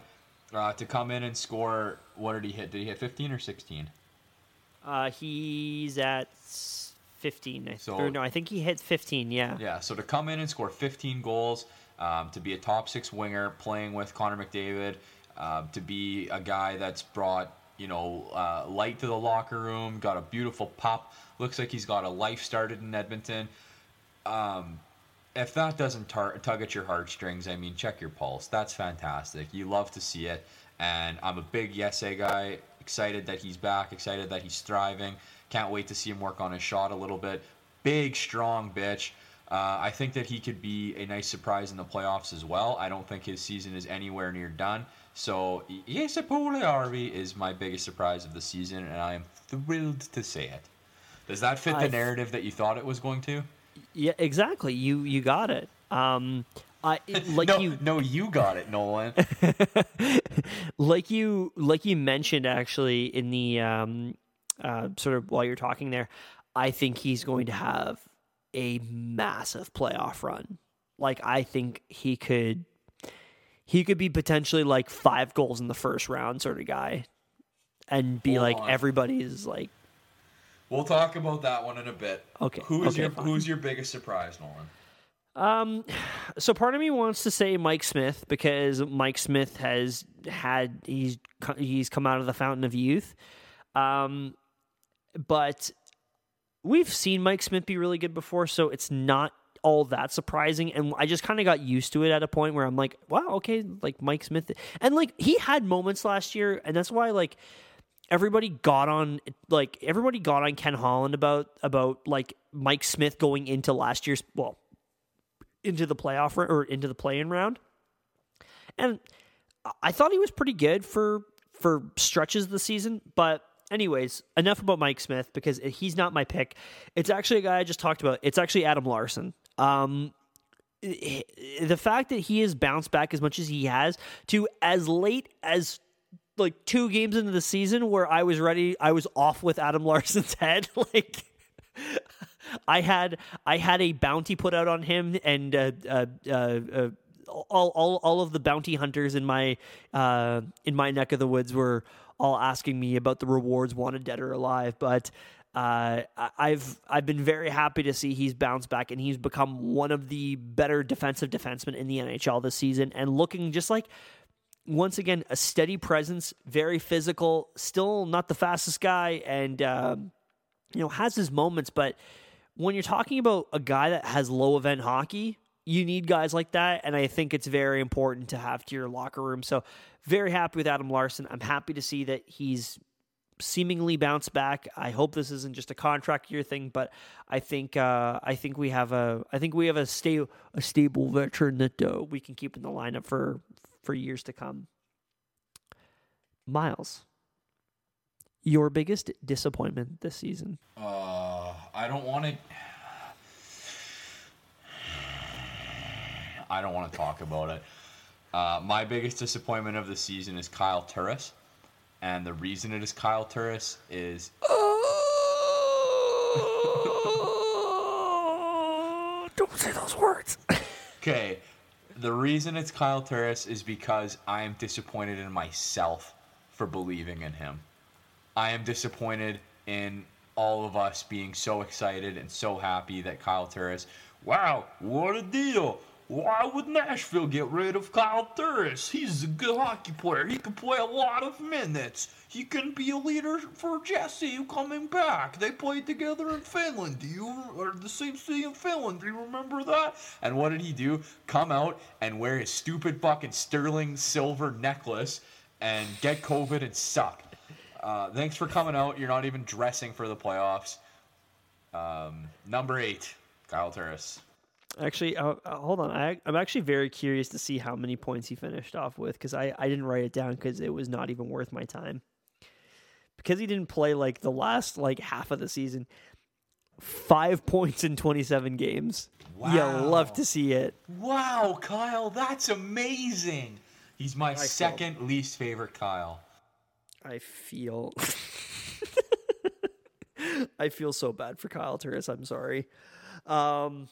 Uh, to come in and score, what did he hit? Did he hit 15 or 16? Uh, he's at 15. I So- no, I think he hit 15. Yeah. Yeah, so to come in and score 15 goals, um, to be a top six winger, playing with Connor McDavid, um, to be a guy that's brought you know uh, light to the locker room, got a beautiful pop, looks like he's got a life started in Edmonton. Um, if that doesn't tar- tug at your heartstrings, I mean, check your pulse. That's fantastic. You love to see it, and I'm a big yes a guy. Excited that he's back. Excited that he's thriving. Can't wait to see him work on his shot a little bit. Big, strong bitch. Uh, I think that he could be a nice surprise in the playoffs as well. I don't think his season is anywhere near done. So, Jesse Puljujärvi is my biggest surprise of the season, and I am thrilled to say it. Does that fit the I've- narrative that you thought it was going to? Yeah, exactly. You you got it. Um, I like no, you no, you got it, Nolan. like you like you mentioned actually in the um, uh, sort of while you're talking there. I think he's going to have a massive playoff run. Like I think he could he could be potentially like five goals in the first round sort of guy, and be Hold like on. everybody's like we'll talk about that one in a bit. Okay, Who is okay, your fine. Who's your biggest surprise, Nolan? Um, so part of me wants to say Mike Smith because Mike Smith has had he's he's come out of the fountain of youth, um, but we've seen Mike Smith be really good before, so it's not all that surprising. And I just kind of got used to it at a point where I'm like, wow, okay, like Mike Smith, and like he had moments last year, and that's why like everybody got on like everybody got on Ken Holland about about like Mike Smith going into last year's well into the playoff or into the play-in round. And I- thought he was pretty good for for stretches of the season, but anyways, enough about Mike Smith because he's not my pick. It's actually a guy I just talked about. It's actually Adam Larsson. Um the fact that he has bounced back as much as he has to as late as like two games into the season where I was ready, I was off with Adam Larsson's head. Like I had I had a bounty put out on him, and uh, uh, uh, uh, all all all of the bounty hunters in my uh, in my neck of the woods were all asking me about the rewards, wanted dead or alive. But uh, I've I've been very happy to see he's bounced back and he's become one of the better defensive defensemen in the NHL this season, and looking just like once again a steady presence, very physical, still not the fastest guy, and um, you know has his moments. But when you're talking about a guy that has low event hockey, you need guys like that, and I think it's very important to have to your locker room. So very happy with Adam Larsson. I'm happy to see that he's seemingly bounced back. I hope this isn't just a contract year thing, but I think uh, I think we have a I think we have a sta- a stable veteran that uh, we can keep in the lineup for for years to come. Myles, your biggest disappointment this season? Uh, I don't want to. I don't want to talk about it. Uh, my biggest disappointment of the season is Kyle Turris, and the reason it is Kyle Turris is Don't say those words. okay. The reason it's Kyle Turris is because I am disappointed in myself for believing in him. I am disappointed in all of us being so excited and so happy that Kyle Turris. Wow, what a deal! Why would Nashville get rid of Kyle Turris? He's a good hockey player. He can play a lot of minutes. He can be a leader for Jesse coming back. They played together in Finland. Do you or the same city in Finland? Do you remember that? And what did he do? Come out and wear his stupid fucking sterling silver necklace and get COVID and suck. Uh, thanks for coming out. You're not even dressing for the playoffs. Um, number eight, Kyle Turris. Actually, uh, uh, hold on. I, I'm actually very curious to see how many points he finished off with because I, I didn't write it down because it was not even worth my time. Because he didn't play like the last like half of the season. Five points in 27 games. You Wow. love to see it. Wow, Kyle, that's amazing. He's my feel- second least favorite Kyle. I feel. I feel so bad for Kyle Turris. I'm sorry. Um,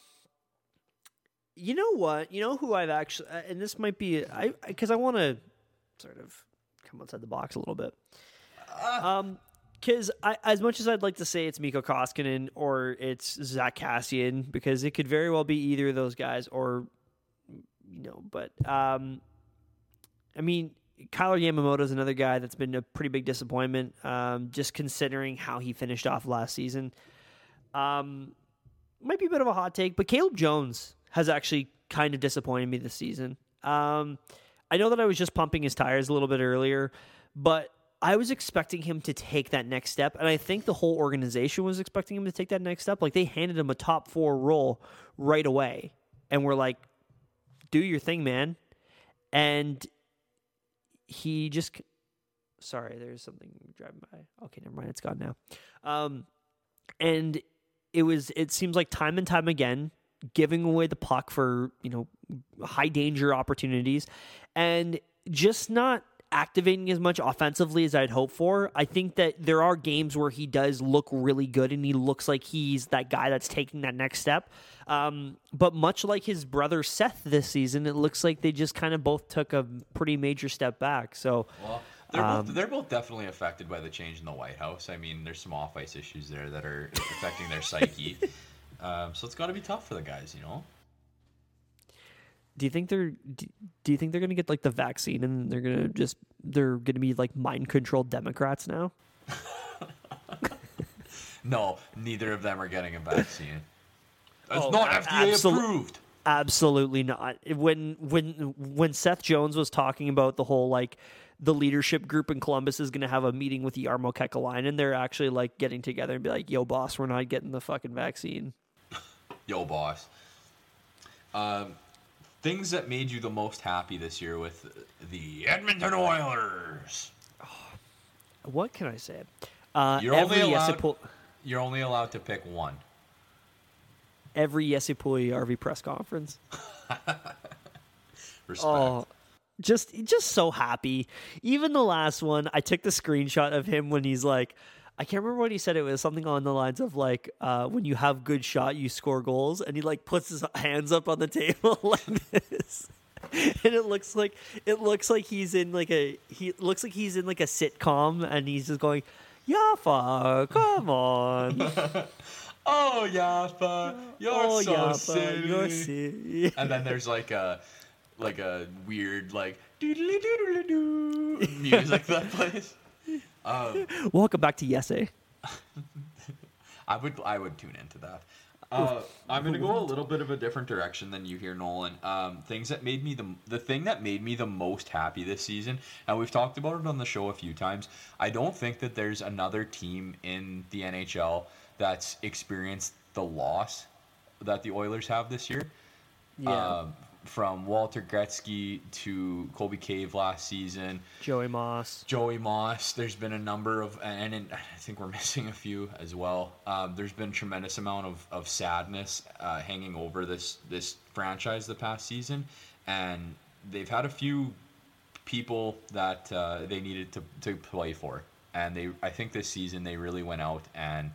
you know what? You know who I've actually, uh, and this might be, I because I want to sort of come outside the box a little bit. Um, because I, as much as I'd like to say it's Mikko Koskinen or it's Zack Kassian, because it could very well be either of those guys, or you know, but um, I mean, Kailer Yamamoto is another guy that's been a pretty big disappointment, um, just considering how he finished off last season. Um, might be a bit of a hot take, but Caleb Jones has actually kind of disappointed me this season. Um, I know that I was just pumping his tires a little bit earlier, but I was expecting him to take that next step, and I think the whole organization was expecting him to take that next step. Like they handed him a top four role right away, and we're like, "Do your thing, man." And he just, sorry, there's something driving by. Okay, never mind, it's gone now. Um, and it was, it seems like time and time again, giving away the puck for you know high danger opportunities, and just not activating as much offensively as I'd hoped for. I think that there are games where he does look really good and he looks like he's that guy that's taking that next step. Um, but much like his brother Seth this season, it looks like they just kind of both took a pretty major step back. So. Well, they're, both, they're both definitely affected by the change in the White House. I mean, there's some off ice issues there that are affecting their psyche. Um, so it's got to be tough for the guys, you know. Do you think they're do, you think they're going to get like the vaccine and they're going to just they're going to be like mind controlled Democrats now? no, neither of them are getting a vaccine. It's Oh, not FDA absol- approved. Absolutely not. When when when Seth Jones was talking about the whole like the leadership group in Columbus is going to have a meeting with Jarmo Kekäläinen, and they're actually like getting together and be like, "Yo, boss, we're not getting the fucking vaccine." Yo, boss. Um, things that made you the most happy this year with the Edmonton Oilers. What can I say? Uh, You're every only allowed- You're only allowed to pick one. every Yesse Puljujärvi press conference. Respect. Oh, just just so happy. Even the last one, I took the screenshot of him when he's like, I can't remember what he said. It was something on the lines of like, uh, when you have good shot, you score goals, and he like puts his hands up on the table like this. And it looks like it looks like he's in like a he looks like he's in like a sitcom and he's just going, Yafa, come on. Oh, Yaffa, you're oh so Yafa, silly. you're silly. And then there's like a like a weird like doodly doodly doo music that plays. Um, Welcome back to Yese. I would I would tune into that. Uh, I'm gonna go a little bit of a different direction than you here, Nolan. Um, things that made me the the thing that made me the most happy this season, and we've talked about it on the show a few times. I don't think that there's another team in the NHL that's experienced the loss that the Oilers have this year. Yeah. Um, from Walter Gretzky to Colby Cave last season, Joey Moss. Joey Moss. There's been a number of, and, and I think we're missing a few as well. Um, there's been tremendous amount of, of sadness uh, hanging over this this franchise the past season, and they've had a few people that uh, they needed to, to play for, and they I think this season they really went out and.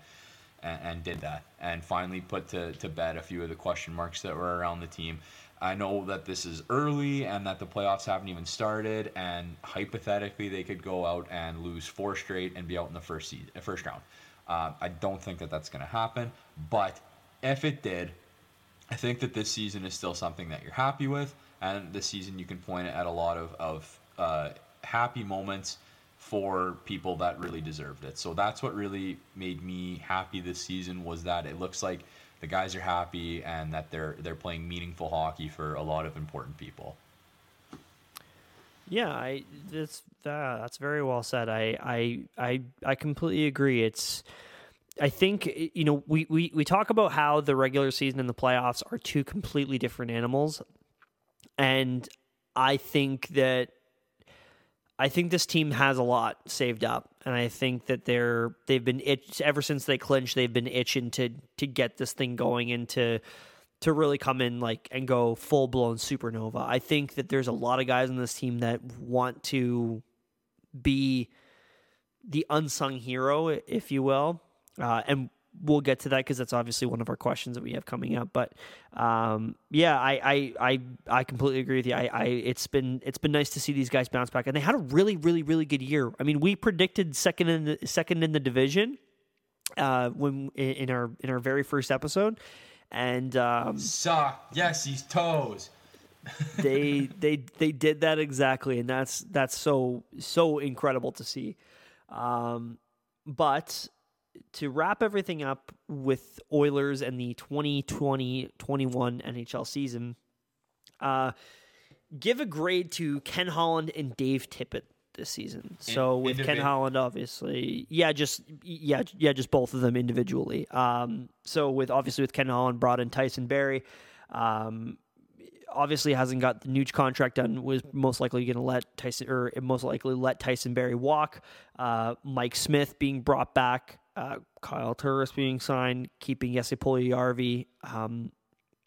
And, and did that, and finally put to, to bed a few of the question marks that were around the team. I know that this is early and that the playoffs haven't even started, and hypothetically they could go out and lose four straight and be out in the first season, first round. Uh, I don't think that that's going to happen, but if it did, I think that this season is still something that you're happy with, and this season you can point at a lot of of uh, happy moments for people that really deserved it. So that's what really made me happy this season was that it looks like the guys are happy and that they're they're playing meaningful hockey for a lot of important people. Yeah, I that's that, that's very well said. I I I I completely agree. It's I think you know we, we we talk about how the regular season and the playoffs are two completely different animals, and I think that I think this team has a lot saved up, and I think that they're they've been itch ever since they clinched. They've been itching to to get this thing going and to to really come in like and go full blown supernova. I think that there's a lot of guys on this team that want to be the unsung hero, if you will, uh, and we'll get to that because that's obviously one of our questions that we have coming up. But um, yeah, I, I I I completely agree with you. I, I it's been it's been nice to see these guys bounce back, and they had a really really really good year. I mean, we predicted second in the second in the division uh, when in our in our very first episode, and um, Suck. Yes, he's toes. they they they did that exactly, and that's that's so so incredible to see. Um, but to wrap everything up with Oilers and the 2020-21 NHL season, uh, give a grade to Ken Holland and Dave Tippett this season. So with Ken Holland, obviously, yeah, just yeah, yeah, just both of them individually. Um, so with obviously with Ken Holland, brought in Tyson Barrie. Um, obviously hasn't got the Nuge contract done. Was most likely going to let Tyson or most likely let Tyson Barrie walk. Uh, Mike Smith being brought back. Uh, Kyle Turris being signed, keeping Jesse Puljujärvi. Um,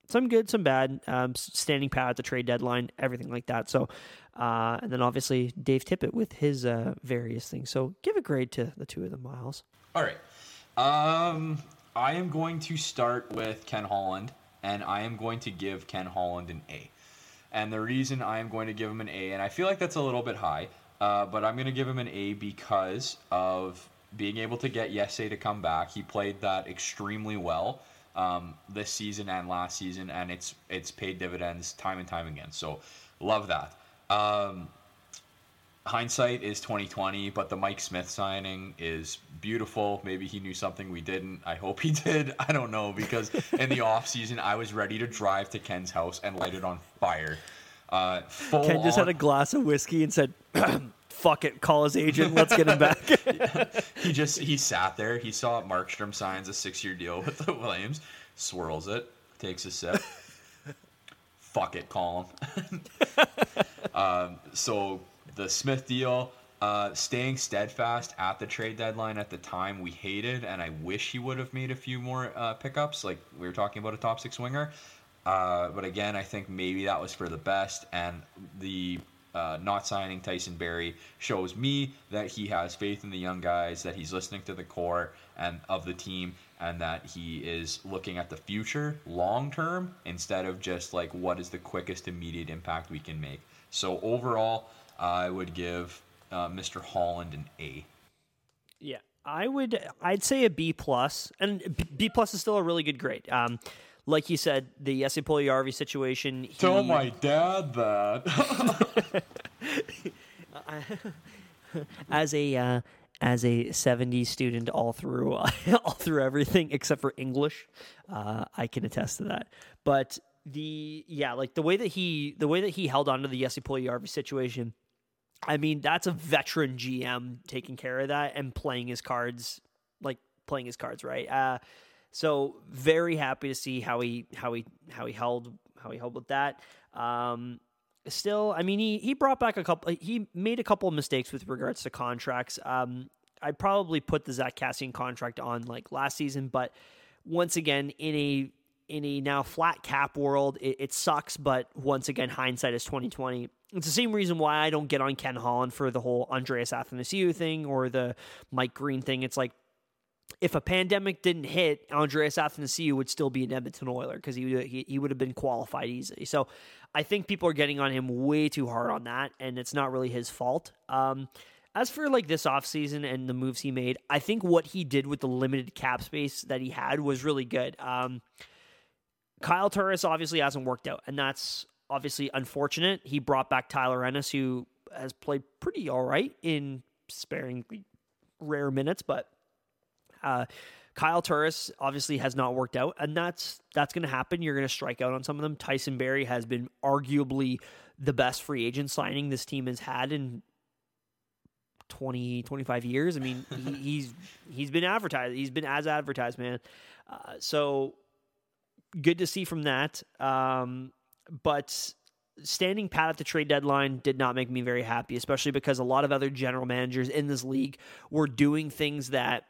some good, some bad. Um, standing pat at the trade deadline, everything like that. So, uh, and then obviously Dave Tippett with his uh, various things. So, give a grade to the two of them, Myles. All right. Um, I am going to start with Ken Holland, and I am going to give Ken Holland an A. And the reason I am going to give him an A, and I feel like that's a little bit high, uh, but I'm going to give him an A because of being able to get Yesse to come back. He played that extremely well um, this season and last season, and it's it's paid dividends time and time again. So love that. Um, hindsight is 2020 but the mike smith signing is beautiful maybe he knew something we didn't i hope he did i don't know because in the off season i was ready to drive to ken's house and light it on fire uh, Ken just on- had a glass of whiskey and said, "Fuck it, call his agent. Let's get him back." he just he sat there he saw markstrom signs a six-year deal with the williams swirls it takes a sip fuck it call him um, so the smith deal uh, staying steadfast at the trade deadline at the time we hated and i wish he would have made a few more uh, pickups like we were talking about a top six winger uh, but again i think maybe that was for the best and the uh, not signing Tyson Barrie shows me that he has faith in the young guys, that he's listening to the core and of the team, and that he is looking at the future long term instead of just like what is the quickest immediate impact we can make. So overall, I would give uh, Mr. Holland an A. Yeah, I would. I'd say a B plus, and B- plus is still a really good grade. Um, like you said, the Jesse Puljujärvi situation. He, Tell my dad that. as a uh, as a 70s student all through all through everything except for English, uh, I can attest to that. But the yeah, like the way that he the way that he held on to the Jesse Puljujärvi situation. I mean, that's a veteran GM taking care of that and playing his cards like playing his cards right. Uh, so very happy to see how he how he how he held how he held with that. Um, still, I mean, he he brought back a couple. He made a couple of mistakes with regards to contracts. Um, I'd probably put the Zack Kassian contract on like last season, but once again, in a in a now flat cap world, it, it sucks. But once again, hindsight is twenty twenty. It's the same reason why I don't get on Ken Holland for the whole Andreas Athanasiou thing or the Mike Green thing. It's like if a pandemic didn't hit, Andreas Athanasiou would still be an Edmonton Oiler because he, would- he he would have been qualified easily. So I think people are getting on him way too hard on that, and it's not really his fault. Um, as for like this offseason and the moves he made, I think what he did with the limited cap space that he had was really good. Um, Kyle Turris obviously hasn't worked out, and that's obviously unfortunate. He brought back Tyler Ennis, who has played pretty all right in sparingly rare minutes, but uh, Kyle Turris obviously has not worked out, and that's that's going to happen. You're going to strike out on some of them. Tyson Barrie has been arguably the best free agent signing this team has had in 20, 25 years. I mean, he, he's he's been advertised. He's been as advertised, man. Uh, so good to see from that. Um, but standing pat at the trade deadline did not make me very happy, especially because a lot of other general managers in this league were doing things that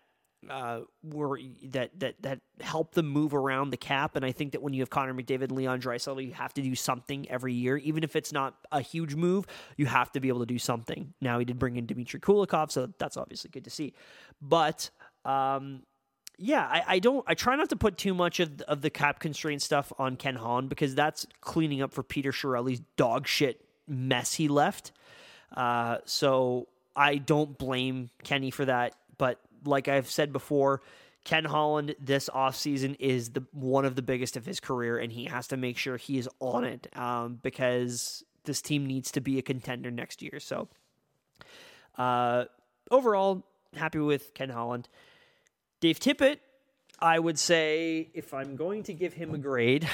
uh, were that that that help them move around the cap. And I think that when you have Connor McDavid and Leon Draisaitl, you have to do something every year, even if it's not a huge move. You have to be able to do something. Now he did bring in Dmitry Kulikov, so that's obviously good to see. But um, yeah, I, I don't. I try not to put too much of of the cap constraint stuff on Ken Holland because that's cleaning up for Peter Chiarelli's dog shit mess he left. Uh, so I don't blame Kenny for that. But like I've said before, Ken Holland this offseason is the one of the biggest of his career, and he has to make sure he is on it um, because this team needs to be a contender next year. So uh, overall, happy with Ken Holland. Dave Tippett, I would say if I'm going to give him a grade,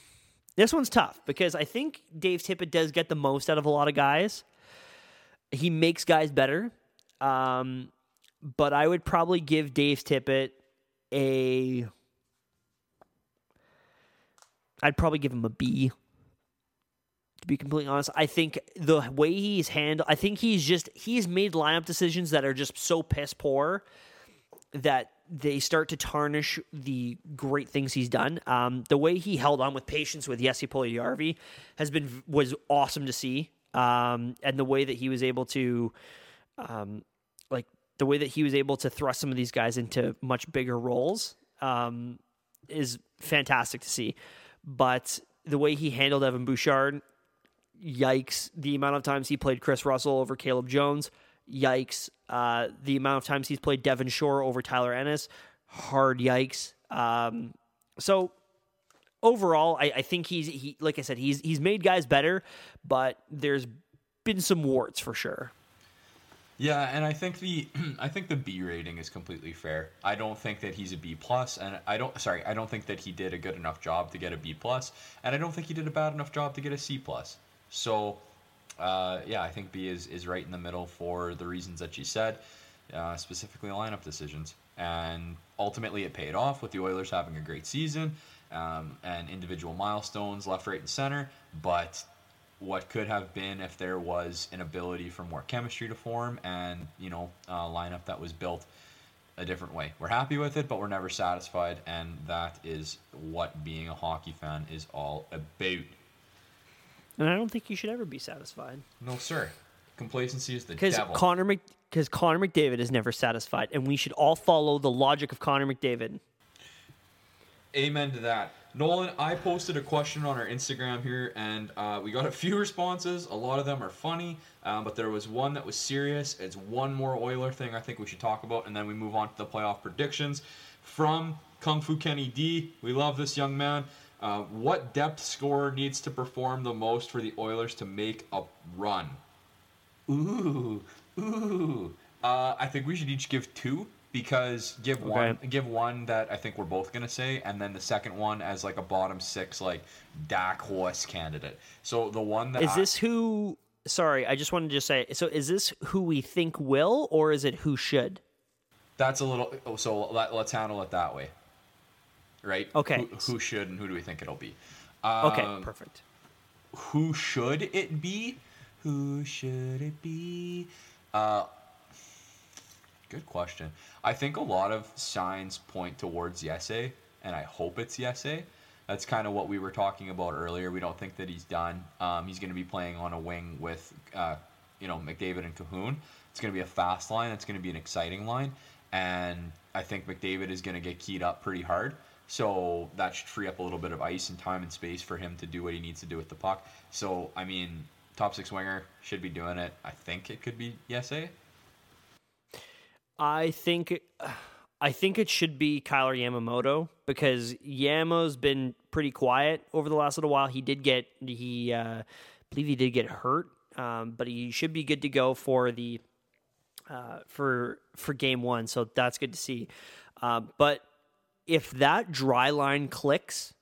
this one's tough because I think Dave Tippett does get the most out of a lot of guys. he makes guys better. Um, but I would probably give Dave Tippett a. I'd probably give him a B. To be completely honest, I think the way he's handled, I think he's just he's made lineup decisions that are just so piss poor that they start to tarnish the great things he's done. Um, the way he held on with patience with Jesse Puljujärvi has been was awesome to see, um, and the way that he was able to, um, the way that he was able to thrust some of these guys into much bigger roles um, is fantastic to see. But the way he handled Evan Bouchard, yikes! The amount of times he played Kris Russell over Caleb Jones, yikes! Uh, the amount of times he's played Devin Shore over Tyler Ennis, hard yikes. Um, so overall, I, I think he's he like I said, he's he's made guys better, but there's been some warts for sure. Yeah, and I think the I think the B rating is completely fair. I don't think that he's a B plus, and I don't sorry, I don't think that he did a good enough job to get a B plus, and I don't think he did a bad enough job to get a C plus. So, uh, yeah, I think B is is right in the middle for the reasons that you said, uh, specifically lineup decisions, and ultimately it paid off with the Oilers having a great season, um, and individual milestones left, right, and center, but what could have been if there was an ability for more chemistry to form and you know a lineup that was built a different way. We're happy with it, but we're never satisfied, and that is what being a hockey fan is all about. And I don't think you should ever be satisfied No, sir. Complacency is the because devil. Connor Mc because Connor McDavid is never satisfied, and we should all follow the logic of Connor McDavid. Amen to that. Nolan, I posted a question on our Instagram here, and uh, we got a few responses. A lot of them are funny, um, but there was one that was serious. It's one more Oiler thing I think we should talk about, and then we move on to the playoff predictions. From Kung Fu Kenny D, we love this young man. Uh, what depth scorer needs to perform the most for the Oilers to make a run? Ooh, ooh. Uh, I think we should each give two because give one give one that I think we're both gonna say, and then the second one as like a bottom six, like Dak horse candidate. So the one that Is I- this who? Sorry, I just wanted to just say. So, is this who we think will, or is it who should? that's a little. oh, So let, let's handle it that way, right? Okay. Who, who should and who do we think it'll be? Okay, Um, perfect. who should it be? Who should it be? Uh, good question. I think a lot of signs point towards Yesse, and I hope it's Yesse. That's kind of what we were talking about earlier. We don't think that he's done. Um, he's going to be playing on a wing with, uh, you know, McDavid and Kahun. It's going to be a fast line. It's going to be an exciting line, and I think McDavid is going to get keyed up pretty hard. So that should free up a little bit of ice and time and space for him to do what he needs to do with the puck. So I mean, top six winger should be doing it. I think it could be Yesse. I think I think it should be Kailer Yamamoto because Yamo's been pretty quiet over the last little while. He did get he uh, believe he did get hurt, um, but he should be good to go for the uh, for for game one. So that's good to see. Um, but if that Drai line clicks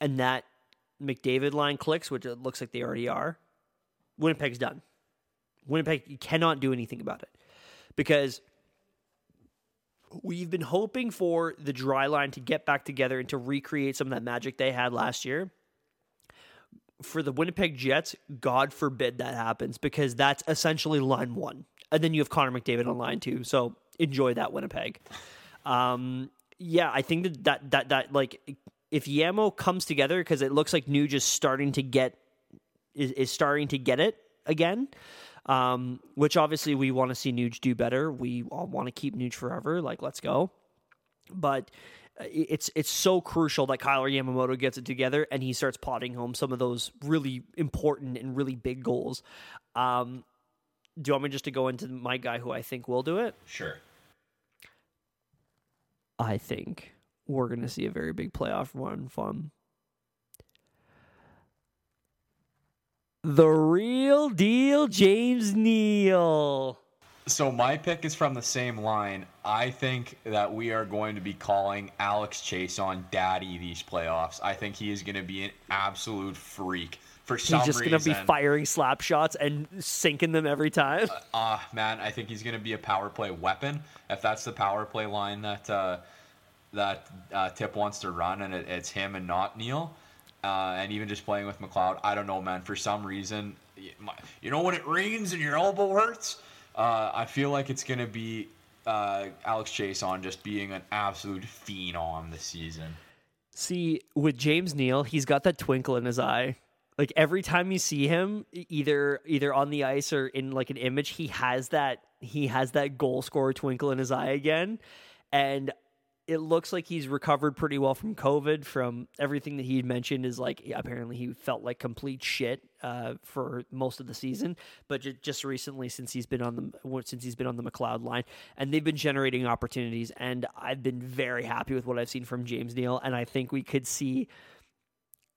and that McDavid line clicks, which it looks like they already are, Winnipeg's done. Winnipeg you cannot do anything about it because we've been hoping for the Drai line to get back together and to recreate some of that magic they had last year. For the Winnipeg Jets, God forbid that happens because that's essentially line one. And then you have Connor McDavid on line two. So enjoy that, Winnipeg. Um, yeah, I think that that, that, that like, if Yamo comes together, because it looks like Nuge is starting to get, is, is starting to get it again um, which obviously we want to see Nuge do better. We all want to keep Nuge forever. Like, let's go. But uh, it's it's so crucial that Kailer Yamamoto gets it together and he starts potting home some of those really important and really big goals. Um, do you want me just to go into my guy who I think will do it? Sure. I think we're going to see a very big playoff run from the real deal, James Neal. So my pick is from the same line. I think that we are going to be calling Alex Chiasson daddy these playoffs. I think he is going to be an absolute freak for some He's just going to be firing slap shots and sinking them every time. Ah, man, I think he's going to be a power play weapon. If that's the power play line that uh, that uh, Tip wants to run, and it, it's him and not Neal, uh, and even just playing with McLeod, I don't know, man. For some reason, you know when it rains and your elbow hurts, uh, I feel like it's to be uh, Alex Chiasson just being an absolute phenom this season. See, with James Neal, he's got that twinkle in his eye. Like every time you see him, either either on the ice or in like an image, he has that he has that goal scorer twinkle in his eye again. And it looks like he's recovered pretty well from COVID. From everything that he mentioned, is like apparently he felt like complete shit uh, for most of the season, but ju- just recently since he's been on the since he's been on the McLeod line, and they've been generating opportunities, and I've been very happy with what I've seen from James Neal, and I think we could see,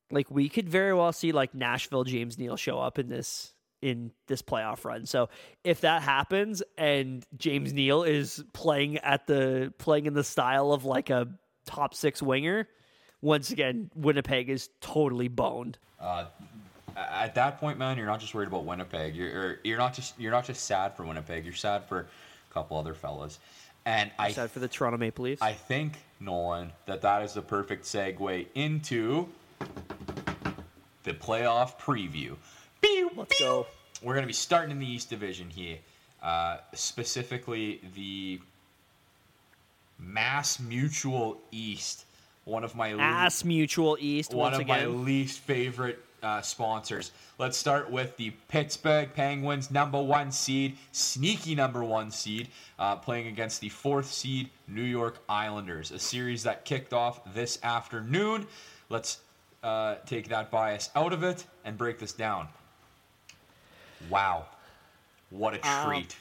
like we could very well see like Nashville James Neal show up in this in this playoff run. So if that happens and James Neal is playing at the playing in the style of like a top six winger, once again Winnipeg is totally boned. Uh, at that point, man, you're not just worried about Winnipeg. You're you're- not just you're not just sad for Winnipeg. You're sad for a couple other fellas. And I Sad for the Toronto Maple Leafs. I think Nolan that that is the perfect segue into the playoff preview. Pew, Let's pew. go. We're going to be starting in the East Division here, uh, specifically the Mass Mutual East. One of my Ass Mutual East one of my least favorite uh, sponsors. Let's start with the Pittsburgh Penguins, number one seed, sneaky number one seed, uh, playing against the fourth seed New York Islanders. A series that kicked off this afternoon. Let's uh, take that bias out of it and break this down. Wow, what a Um, treat!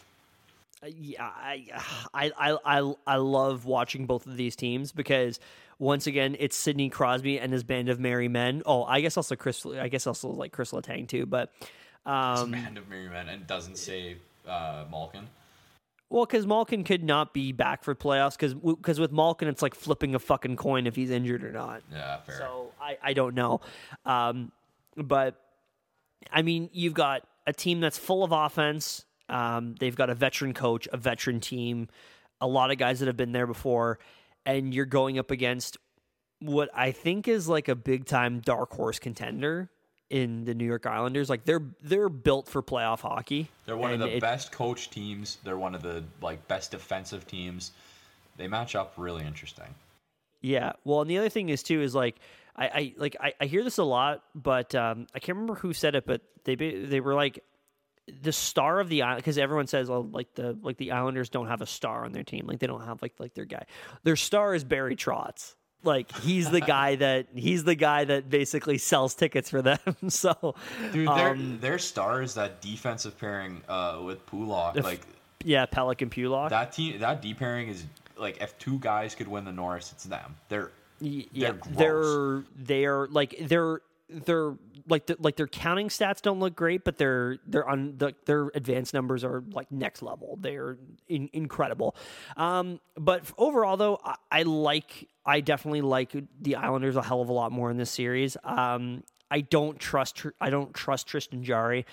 yeah, I, I, I, I, I love watching both of these teams because once again, it's Sidney Crosby and his band of merry men. Oh, I guess also Chris, I guess also like Chris Letang too. But um, Man of Merry Men and doesn't say uh, Malkin. well, because Malkin could not be back for playoffs because because with Malkin, it's like flipping a fucking coin if he's injured or not. Yeah, fair. So I, I don't know. Um, but I mean, you've got a team that's full of offense. Um, they've got a veteran coach, a veteran team, a lot of guys that have been there before, and you're going up against what I think is like a big time dark horse contender in the New York Islanders. Like they're they're built for playoff hockey. They're one of the it- best coach teams. They're one of the like best defensive teams. They match up really interesting. Yeah. Well, and the other thing is too is like I, I like I, I hear this a lot, but um, I can't remember who said it, but they they were like the star of the island because everyone says oh, like the like the Islanders don't have a star on their team, like they don't have like like their guy. Their star is Barry Trotz. Like he's the guy that he's the guy that basically sells tickets for them. so, Dude, their um, their star is that defensive pairing uh, with Pulock. If- Like yeah, Pelech and Pulock. that team, that D pairing is like if two guys could win the Norris, it's them. They're They're yeah, gross. they're they're like they're they're like the, like their counting stats don't look great, but their their on the, their advanced numbers are like next level. They're in, incredible. Um, but overall, though, I, I like I definitely like the Islanders a hell of a lot more in this series. Um, I don't trust I don't trust Tristan Jarry.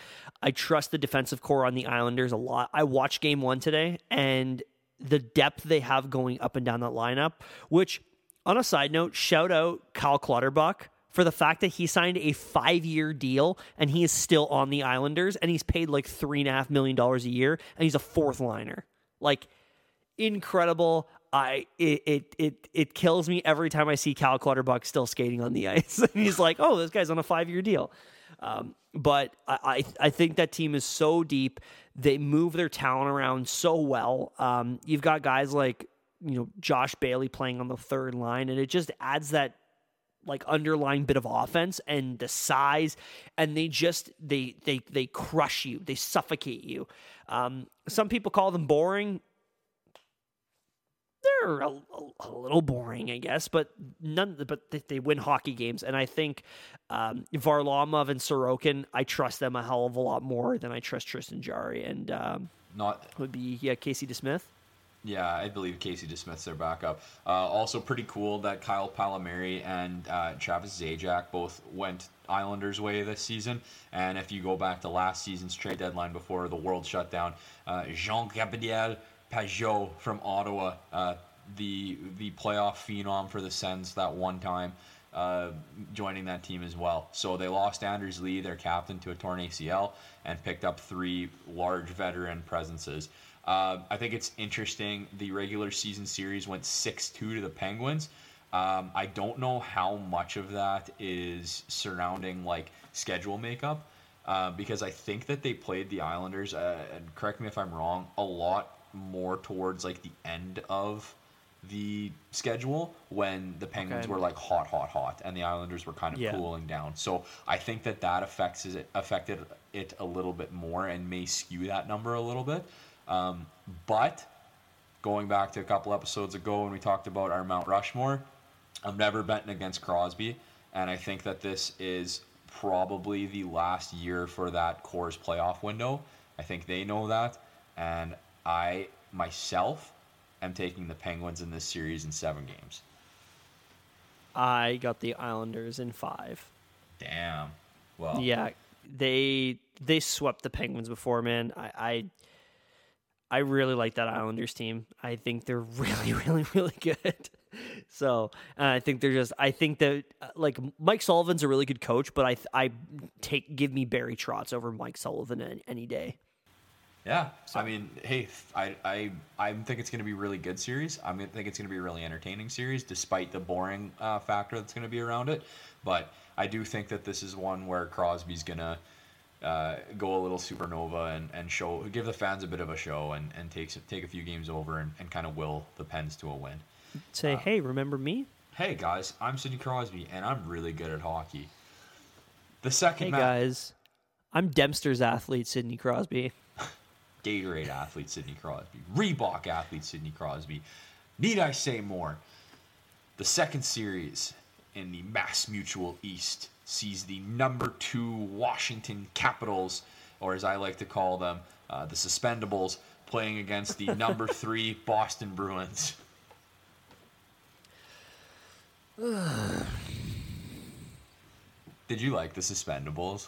I trust the defensive corps on the Islanders a lot. I watched game one today and the depth they have going up and down that lineup, which on a side note, shout out Kyle Clutterbuck for the fact that he signed a five year deal and he is still on the Islanders and he's paid like three and a half million dollars a year and he's a fourth liner. Like incredible. I it, it it it kills me every time I see Cal Clutterbuck still skating on the ice. and he's like, oh, this guy's on a five year deal. Um, but I, I think that team is so deep. They move their talent around so well. Um, you've got guys like you know Josh Bailey playing on the third line, and it just adds that like underlying bit of offense and the size and they just they they they crush you. They suffocate you. Um some people call them boring. They're a, a, a little boring i guess but none but they, they win hockey games and i think um varlamov and sorokin i trust them a hell of a lot more than i trust tristan jarry and um not would be yeah Casey DeSmith. Yeah, I believe Casey DeSmith's their backup. Uh, also, pretty cool that Kyle Palmieri and uh, Travis Zajac both went Islanders' way this season. And if you go back to last season's trade deadline before the world shut down, uh, Jean Gabriel Pageau from Ottawa, uh, the the playoff phenom for the Sens that one time, uh, joining that team as well. So they lost Anders Lee, their captain, to a torn ACL, and picked up three large veteran presences. Uh, I think it's interesting. The regular season series went 6 2 to the Penguins. Um, I don't know how much of that is surrounding like schedule makeup uh, because I think that they played the Islanders, uh, and correct me if I'm wrong, a lot more towards like the end of the schedule when the Penguins Okay. were like hot, hot, hot, and the Islanders were kind of Yeah. cooling down. So I think that that affects it affected it a little bit more and may skew that number a little bit. Um, but going back to a couple episodes ago when we talked about our Mount Rushmore, I'm never betting against Crosby, and I think that this is probably the last year for that Core's playoff window. I think they know that, and I myself am taking the Penguins in this series in seven games. I got the Islanders in five. Damn. Well, Yeah, they they swept the Penguins before, man. I, I I really like that Islanders team. I think they're really, really, really good. So uh, I think they're just. I think that uh, like Mike Sullivan's a really good coach, but I I take give me Barry Trotz over Mike Sullivan any, any day. Yeah, I mean, hey, I I I think it's going to be a really good series. I think it's going to be a really entertaining series, despite the boring uh, factor that's going to be around it. But I do think that this is one where Crosby's going to uh, go a little supernova and, and show give the fans a bit of a show and and take take a few games over and, and kind of will the Pens to a win. Say, hey, remember me? Hey guys, I'm Sidney Crosby and I'm really good at hockey. The second Hey ma- guys, I'm Dempster's athlete, Sidney Crosby. Gatorade athlete Sidney Crosby, Reebok athlete Sidney Crosby. Need I say more? The second series in the Mass Mutual East sees the number two Washington Capitals, or as I like to call them, uh, the Suspendables, playing against the number three Boston Bruins. Did you like the Suspendables?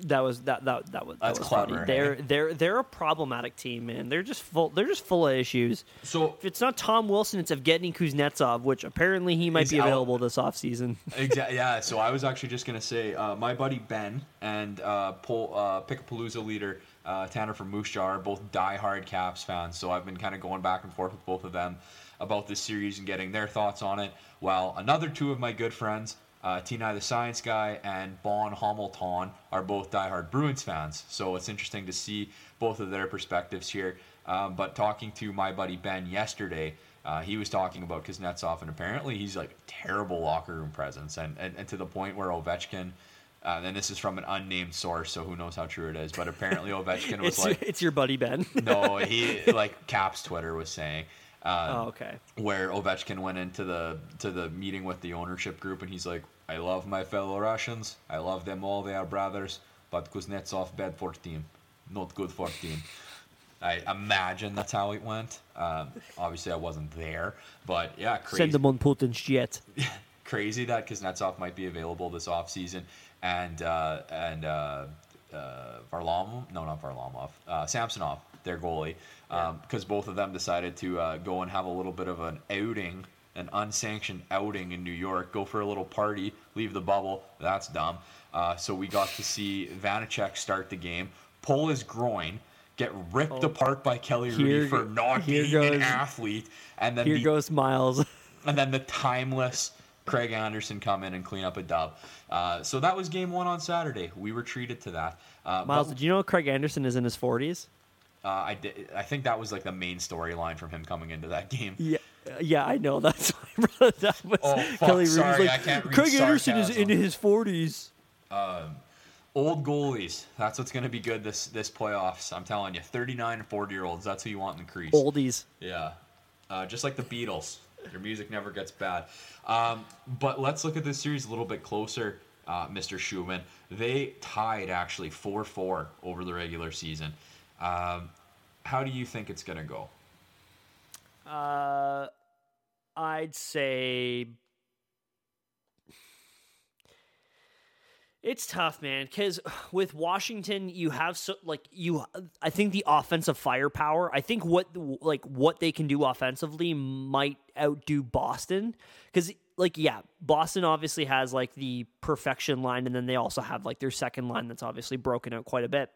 That was that that that was that That's was clever, funny. They're they're they're a problematic team, man. They're just full. They're just full of issues. So If it's not Tom Wilson, it's Evgeny Kuznetsov, which apparently he might He's be out. available this offseason. Exactly. Yeah. So I was actually just gonna say, uh, my buddy Ben and uh, Pol- uh, Pick-A-Palooza leader uh, Tanner from Moose Jaw are both diehard Caps fans. So I've been kind of going back and forth with both of them about this series and getting their thoughts on it. While another two of my good friends, uh, Tina the Science Guy and Bon Hamilton, are both diehard Bruins fans. So it's interesting to see both of their perspectives here. Um, but talking to my buddy Ben yesterday, uh, he was talking about Kuznetsov, and apparently he's like terrible locker room presence, and, and, and to the point where Ovechkin, uh, and this is from an unnamed source, so who knows how true it is, but apparently Ovechkin was like, it's your buddy Ben. no, he like Caps Twitter was saying. Um, oh, okay. where Ovechkin went into the to the meeting with the ownership group and he's like, I love my fellow Russians. I love them all. They are brothers. But Kuznetsov bad for team, not good for team. I imagine that's how it went. Um, obviously, I wasn't there, but yeah, crazy Send them on Putin's jet. crazy that Kuznetsov might be available this offseason and uh, and uh, uh, Varlamov, no, not Varlamov, uh, Samsonov, their goalie, because both of them decided to uh, go and have a little bit of an outing, an unsanctioned outing in New York, go for a little party, leave the bubble. That's dumb. Uh, so we got to see Vanecek start the game, pull his groin. Get ripped apart by Kelly Hrudey Here for not being an athlete, and then Here the goes Myles. and then the timeless Craig Anderson come in and clean up a dub. Uh, so that was game one on Saturday. We were treated to that. Uh, Myles, but, did you know Craig Anderson is in his 40s? uh, I did, I think that was like the main storyline from him coming into that game. Yeah, yeah, I know. That's why I brought that was Oh, fuck, Kelly sorry, like I can't read Craig Anderson is sarcasm." in his 40s. Old goalies. That's what's going to be good this this playoffs. I'm telling you, 39 and 40 year olds. That's who you want in the crease. Oldies. Yeah. Uh, just like the Beatles. Their music never gets bad. Um, but let's look at this series a little bit closer, uh, Mr. Schumann. They tied actually 4 4 over the regular season. Um, How do you think it's gonna go? Uh, I'd say it's tough, man. Because with Washington, you have so like you. I think the offensive firepower. I think what like what they can do offensively might outdo Boston. Because like yeah, Boston obviously has like the perfection line, and then they also have like their second line that's obviously broken out quite a bit.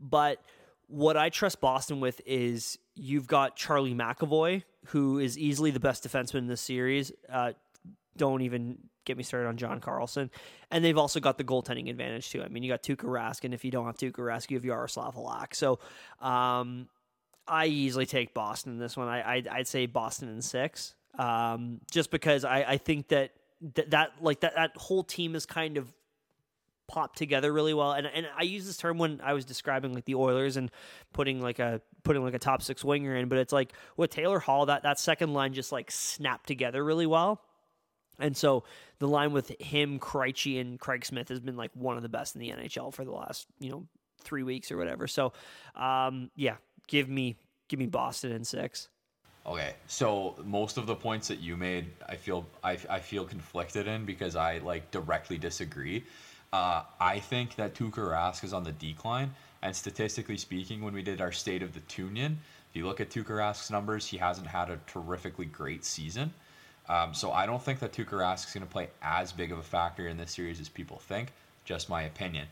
But what I trust Boston with is you've got Charlie McAvoy, who is easily the best defenseman in this series. Uh, don't even get me started on John Carlson. And they've also got the goaltending advantage too. I mean, you got Tuukka Rask, and if you don't have Tuukka Rask, you have Yaroslav Halak. So um, I easily take Boston in this one. I, I'd, I'd say Boston in six, um, just because I, I think that, that that like that that whole team is kind of popped together really well. And and I use this term when I was describing like the Oilers and putting like a putting like a top six winger in, but it's like with Taylor Hall that that second line just like snapped together really well. And so the line with him, Krejci, and Craig Smith has been like one of the best in the NHL for the last you know three weeks or whatever. So um, yeah, give me give me Boston in six. Okay, so most of the points that you made, I feel I, I feel conflicted in because I like directly disagree. Uh, I think that Tuukka Rask is on the decline, and statistically speaking, when we did our State of the Tunion, if you look at Tuukka Rask's numbers, he hasn't had a terrifically great season. Um, so I don't think that Tuukka Rask is going to play as big of a factor in this series as people think. Just my opinion.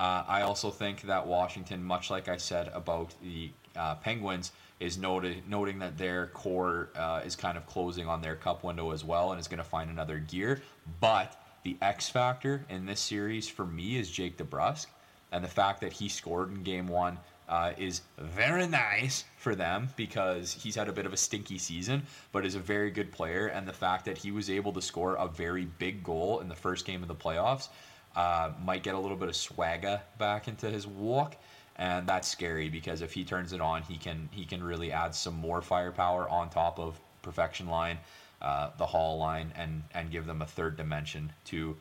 Uh, I also think that Washington, much like I said about the uh, Penguins, is noted, noting that their core uh, is kind of closing on their cup window as well and is going to find another gear. But the X factor in this series for me is Jake DeBrusk, and the fact that he scored in Game One uh, is very nice for them because he's had a bit of a stinky season, but is a very good player. And the fact that he was able to score a very big goal in the first game of the playoffs uh, might get a little bit of swagger back into his walk. And that's scary because if he turns it on, he can he can really add some more firepower on top of perfection line uh, the Hall line and and give them a third dimension to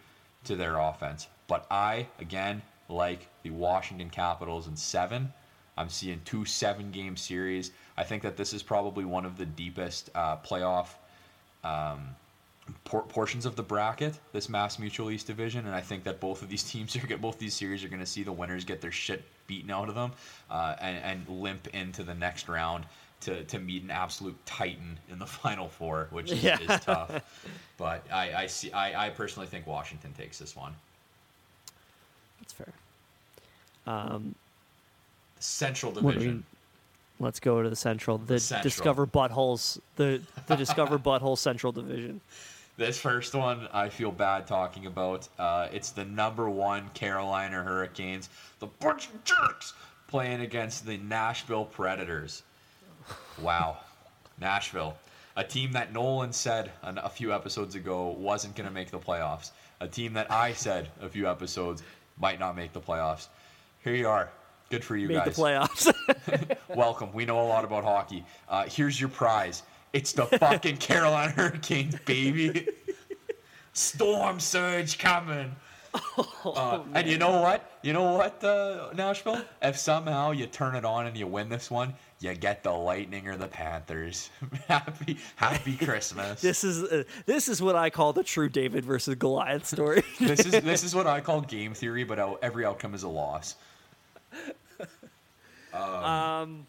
to their offense. But I again like the Washington Capitals in seven. I'm seeing two seven game series. I think that this is probably one of the deepest uh, playoff um, por- portions of the bracket, this Mass Mutual East Division, and I think that both of these teams are both these series are going to see the winners get their shit beaten out of them uh, and, and limp into the next round to, to meet an absolute titan in the final four, which is, yeah. is tough. But I, I see I, I personally think Washington takes this one. That's fair. Um, Central Division. let's go to the Central. The, the Central. Discover Buttholes. The the Discover Butthole Central Division. This first one I feel bad talking about. Uh, it's the number one Carolina Hurricanes, the bunch of jerks, playing against the Nashville Predators. Wow. Nashville. A team that Nolan said a few episodes ago wasn't going to make the playoffs. A team that I said a few episodes might not make the playoffs. Here you are. Good for you Made guys. the playoffs. Welcome. We know a lot about hockey. Uh, here's your prize. It's the fucking Carolina Hurricanes, baby. Storm surge coming. Oh, uh, and you know what? You know what, uh, Nashville? If somehow you turn it on and you win this one, you get the Lightning or the Panthers. happy Happy Christmas. this is uh, this is what I call the true David versus Goliath story. this is this is what I call game theory, but every outcome is a loss. Um, um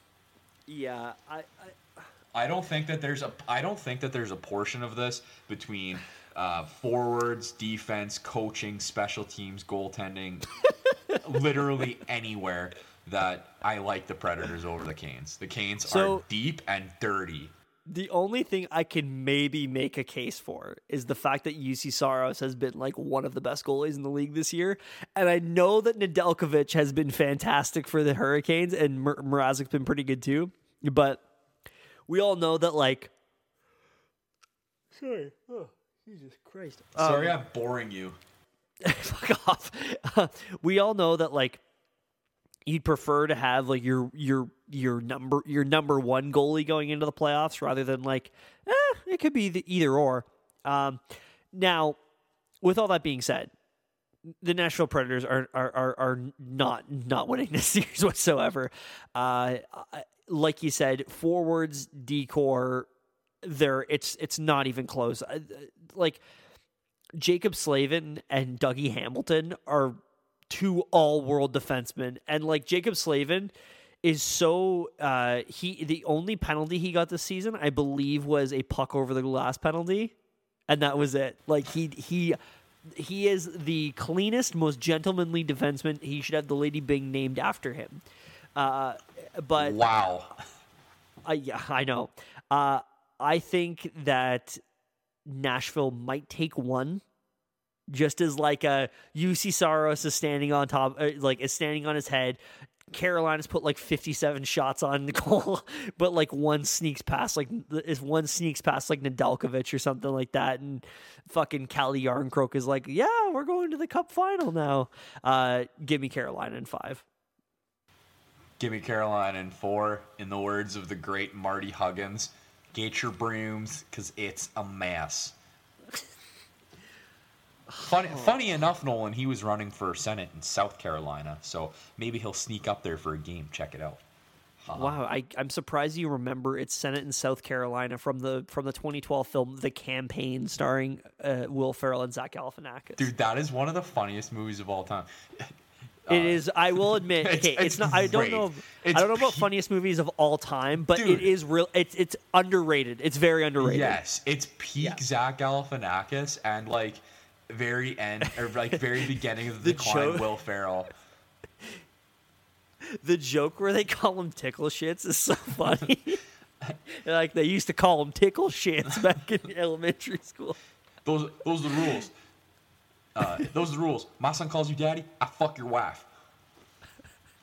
yeah, I, I I don't think that there's a I don't think that there's a portion of this between uh, forwards, defense, coaching, special teams, goaltending, literally anywhere that I like the Predators over the Canes. The Canes so, are deep and dirty. The only thing I can maybe make a case for is the fact that Juuse Saros has been like one of the best goalies in the league this year, and I know that Nedeljkovic has been fantastic for the Hurricanes, and Mur- Mrazek's been pretty good too. But we all know that like. Sorry. Oh, Jesus Christ. Sorry, um, I'm boring you. fuck off. We all know that like you'd prefer to have like your your your number your number one goalie going into the playoffs rather than like eh, it could be the either or. Um, now, with all that being said, the Nashville Predators are are are, are not not winning this series whatsoever. Uh, like you said, forwards, D corps, there it's it's not even close. Uh, like Jaccob Slavin and Dougie Hamilton are two all world defensemen, and like Jaccob Slavin is so uh he the only penalty he got this season I believe was a puck over the glass penalty. And that was it. Like he he he is the cleanest most gentlemanly defenseman. He should have the lady Byng named after him. Uh but Wow. uh, yeah I know. Uh I think that Nashville might take one just as like a Juuse Saros is standing on top, uh, like is standing on his head. Carolina's put like 57 shots on Nicole, but like one sneaks past, like if one sneaks past like Nedeljkovic or something like that, and fucking Calle Jarnkrok is like, yeah, we're going to the Cup final now. Uh, give me Carolina in five. Give me Carolina in four. In the words of the great Marty Huggins, get your brooms because it's a mess. Funny, funny enough, Nolan, he was running for Senate in South Carolina, so maybe he'll sneak up there for a game. Check it out. Wow, I, I'm surprised you remember it's Senate in South Carolina from the from the 2012 film The Campaign, starring uh, Will Ferrell and Zach Galifianakis. Dude, that is one of the funniest movies of all time. It is. I will admit. it's- Okay, it's, it's not. I don't great. know. I don't know about funniest movies of all time, but Dude. it is real. It's it's underrated. It's very underrated. Yes, it's peak Yeah. Zach Galifianakis and like very end or like very beginning of the, The decline joke- Will Ferrell. The joke where they call him tickle shits is so funny. like they used to call him tickle shits back in elementary school. Those those are the rules. Uh, those are the rules. My son calls you daddy. I fuck your wife.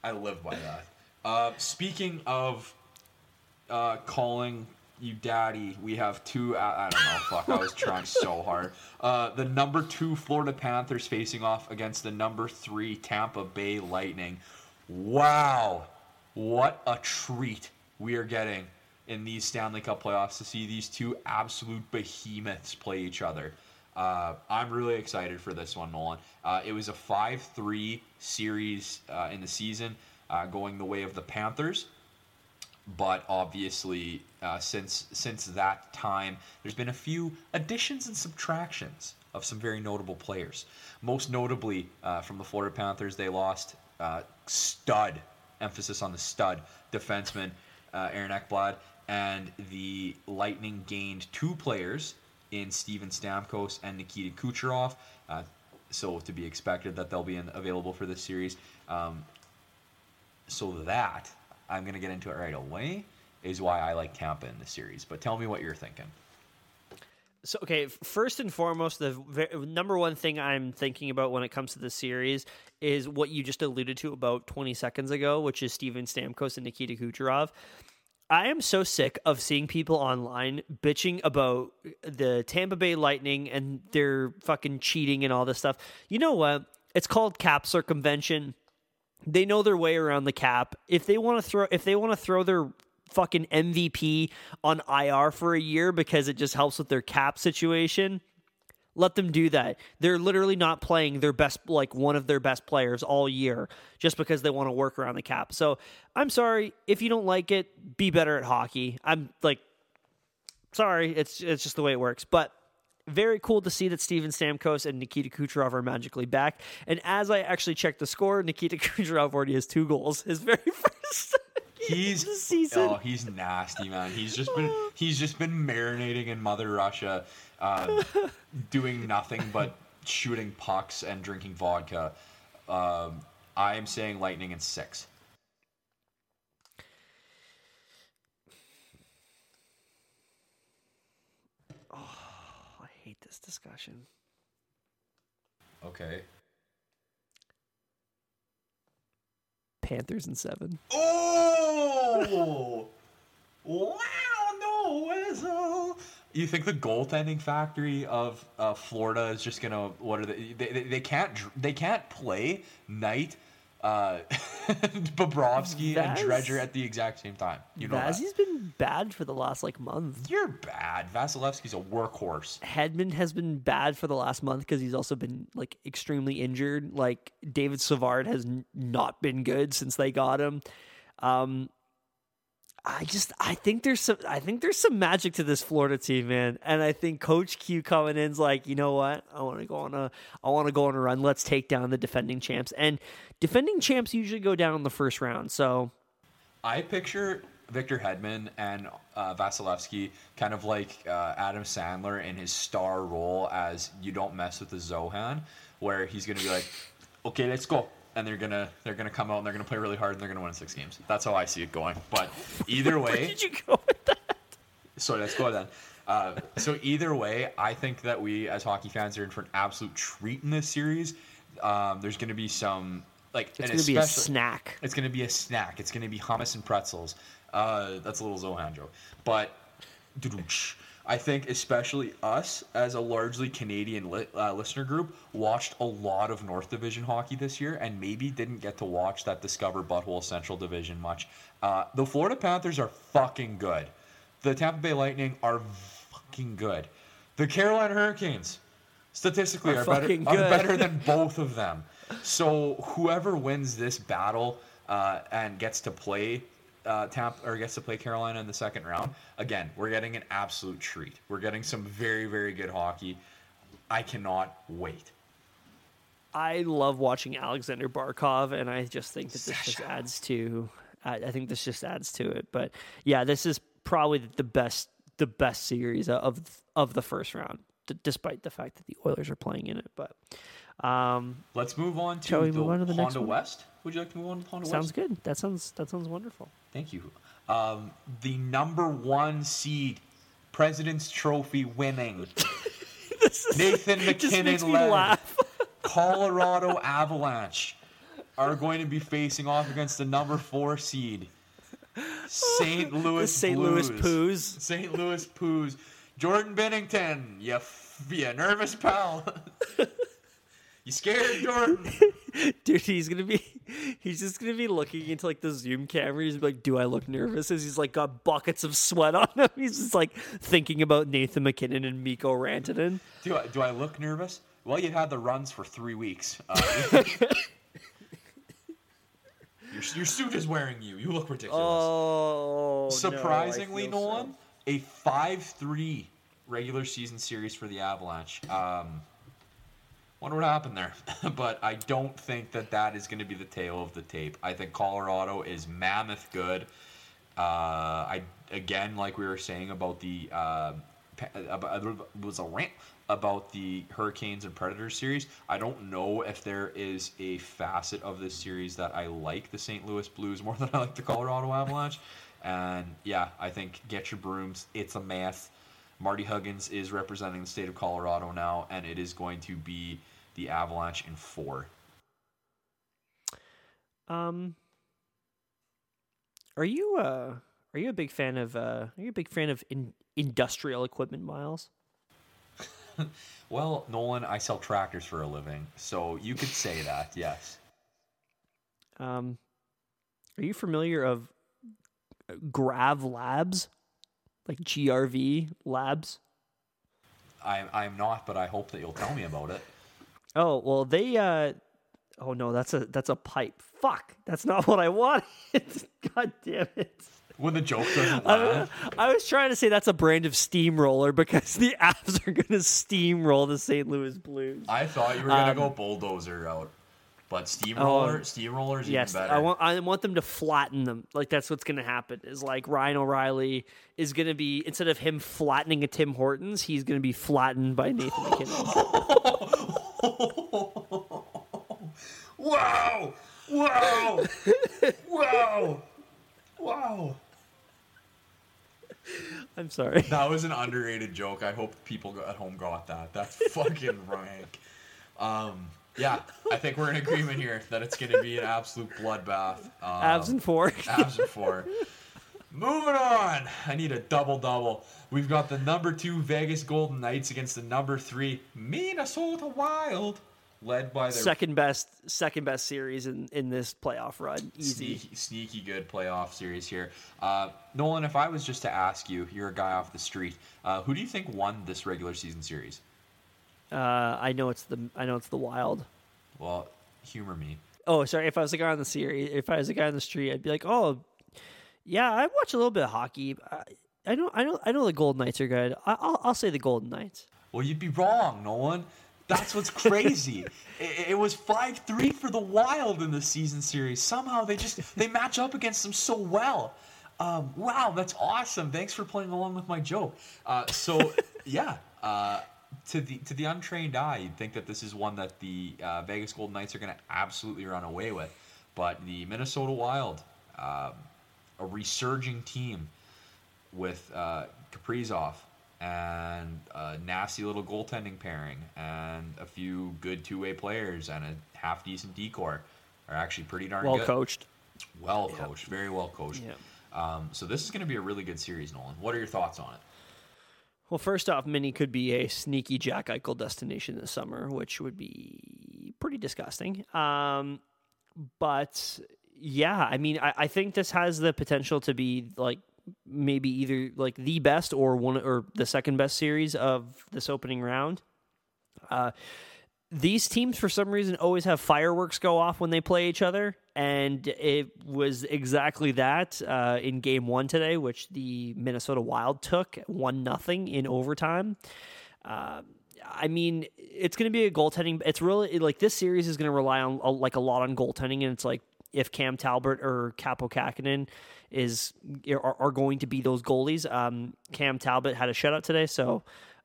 I live by that. Uh, speaking of uh, calling you daddy, we have two. I, don't know. Fuck. I was trying so hard. Uh, the number two Florida Panthers facing off against the number three Tampa Bay Lightning. Wow, what a treat we are getting in these Stanley Cup playoffs to see these two absolute behemoths play each other. Uh, I'm really excited for this one, Nolan. Uh, it was a 5 3 series uh, in the season, uh, going the way of the Panthers. But obviously, uh, since since that time, there's been a few additions and subtractions of some very notable players. Most notably, uh, from the Florida Panthers, they lost uh, stud, emphasis on the stud, defenseman uh, Aaron Ekblad, and the Lightning gained two players in Steven Stamkos and Nikita Kucherov. Uh, so to be expected that they'll be in, available for this series. Um, so that I'm going to get into it right away is why I like Tampa in the series. But tell me what you're thinking. So, okay, first and foremost, the ve- number one thing I'm thinking about when it comes to the series is what you just alluded to about 20 seconds ago, which is Steven Stamkos and Nikita Kucherov. I am so sick of seeing people online bitching about the Tampa Bay Lightning and their fucking cheating and all this stuff. You know what? It's called cap circumvention they know their way around the cap. If they want to throw if they want to throw their fucking MVP on IR for a year because it just helps with their cap situation, let them do that. They're literally not playing their best like one of their best players all year just because they want to work around the cap. So, I'm sorry if you don't like it, be better at hockey. I'm like sorry, it's it's just the way it works. But very cool to see that Steven Stamkos and Nikita Kucherov are magically back. And as I actually checked the score, Nikita Kucherov already has two goals. His very first He's season. oh, he's nasty, man. He's just been he's just been marinating in Mother Russia, uh, doing nothing but shooting pucks and drinking vodka. Um, I am saying Lightning in six. I hate this discussion. Okay. Panthers and seven. Oh! wow, no whistle. You think the goaltending factory of uh, Florida is just gonna? What are they? They, they, they can't they can't play night uh, Bobrovsky and Vaz- Driedger at the exact same time. You know that. Vazzy's been bad for the last like month. You're bad. Vasilevskiy's a workhorse. Hedman has been bad for the last month because he's also been like extremely injured. Like David Savard has n- not been good since they got him. Um, I just I think there's some I think there's some magic to this Florida team, man. And I think Coach Q coming in's like, you know what? I want to go on a I want to go on a run. Let's take down the defending champs. And defending champs usually go down in the first round. So I picture Victor Hedman and uh, Vasilevskiy kind of like uh, Adam Sandler in his star role as you don't mess with the Zohan, where he's gonna be like, okay, let's go. And they're gonna they're gonna come out and they're gonna play really hard and they're gonna win six games. That's how I see it going. But either where way, did you go with that? so let's go then. Uh, so either way, I think that we as hockey fans are in for an absolute treat in this series. Um, there's going to be some like It's and gonna be a snack. It's going to be a snack. It's going to be hummus and pretzels. Uh, that's a little Zohan joke, but I think especially us as a largely Canadian li- uh, listener group watched a lot of North Division hockey this year, and maybe didn't get to watch that Discover Butthole Central Division much. Uh, the Florida Panthers are fucking good. The Tampa Bay Lightning are fucking good. The Carolina Hurricanes, statistically, Are are, better, are better than both of them. So whoever wins this battle uh, and gets to play uh, Tampa or gets to play Carolina in the second round, again, we're getting an absolute treat. We're getting some very, very good hockey. I cannot wait. I love watching Aleksander Barkov, and I just think that this just adds to. I, I think this just adds to it. But yeah, this is probably the best, the best series of of the first round, d- despite the fact that the Oilers are playing in it. But um, Let's move on to Shall we the, move on to the next Honda one? West. Would you like to move on to Honda sounds West? good. That sounds that sounds wonderful. Thank you. Um, the number one seed, President's Trophy winning, Nathan It just makes McKinnon led. Colorado Avalanche are going to be facing off against the number four seed, St. Louis The St. Louis Poos. St. Louis Poos. Jordan Binnington, you, f- you nervous pal? you scared, Jordan? Dude, he's gonna be he's just gonna be looking into like the zoom camera. He's like, Do I look nervous? As he's like got buckets of sweat on him. He's just like thinking about Nathan MacKinnon and Mikko Rantanen. Do I, do I look nervous? Well, you've had the runs for three weeks. Uh, your, your suit is wearing you. You look ridiculous. Oh Surprisingly, Nolan, a 5 3 regular season series for the Avalanche. Um, wonder what happened there. but I don't think that that is going to be the tail of the tape. I think Colorado is mammoth good. Uh, I again, like we were saying about the uh, was a rant about the Hurricanes and Predators series. I don't know if there is a facet of this series that I like the St. Louis Blues more than I like the Colorado Avalanche. And yeah, I think get your brooms. It's a mess. Marty Huggins is representing the state of Colorado now, and it is going to be the Avalanche in four. Um, are you uh are you a big fan of uh are you a big fan of in, industrial equipment, Myles? Well, Nolan, I sell tractors for a living, so you could say that, yes. Um, are you familiar of Grav Labs, like GRV Labs? I, I'm not, but I hope that you'll tell me about it. Oh well, they. uh Oh no, that's a that's a pipe. Fuck, that's not what I wanted. God damn it. When the joke doesn't I, land, I was trying to say that's a brand of steamroller because the Avs are going to steamroll the St. Louis Blues. I thought you were gonna Um, go bulldozer out, but steamroller, Oh, steamroller's Yes, even better. I want I want them to flatten them. Like that's what's going to happen. Is like Ryan O'Reilly is going to be instead of him flattening a Tim Hortons, he's going to be flattened by Nathan MacKinnon. wow! Wow! wow! Wow! I'm sorry. That was an underrated joke. I hope people at home got that. That's fucking rank. Um, yeah, I think we're in agreement here that it's going to be an absolute bloodbath. Um, Avs and four. abs and four. Moving on. I need a double double. We've got the number two Vegas Golden Knights against the number three Minnesota Wild. led by their second best second best series in in this playoff run. Easy. sneaky, sneaky good playoff series here. Uh, Nolan, if I was just to ask you, you're a guy off the street. Uh, who do you think won this regular season series? Uh, I know it's the I know it's the Wild. Well, humor me. Oh, sorry. If I was a guy on the series, if I was a guy on the street, I'd be like, oh, yeah, I watch a little bit of hockey. I, I know, I know, I know the Golden Knights are good. I, I'll, I'll say the Golden Knights. Well, you'd be wrong, Nolan. That's what's crazy. it, it was five three for the Wild in the season series. Somehow they just they match up against them so well. Um, wow, that's awesome. Thanks for playing along with my joke. Uh, so yeah, uh, to the to the untrained eye, you'd think that this is one that the uh, Vegas Golden Knights are going to absolutely run away with, but the Minnesota Wild, um, a resurging team with uh, Kaprizov and a nasty little goaltending pairing and a few good two-way players and a half decent D corps are actually pretty darn Well good. coached. Well coached, very well coached. Yeah. Um, so this is going to be a really good series, Nolan. What are your thoughts on it? Well, first off, Mini could be a sneaky Jack Eichel destination this summer, which would be pretty disgusting. Um, but yeah, I mean, I, I think this has the potential to be like maybe either like the best or one or the second best series of this opening round. Uh, these teams, for some reason, always have fireworks go off when they play each other, and it was exactly that uh, in Game One today, which the Minnesota Wild took one nothing in overtime. Uh, I mean, it's going to be a goaltending. It's really like this series is going to rely on uh, like a lot on goaltending, and it's like if Cam Talbot or Kaapo Kähkönen is are, are going to be those goalies. Um, Cam Talbot had a shutout today, so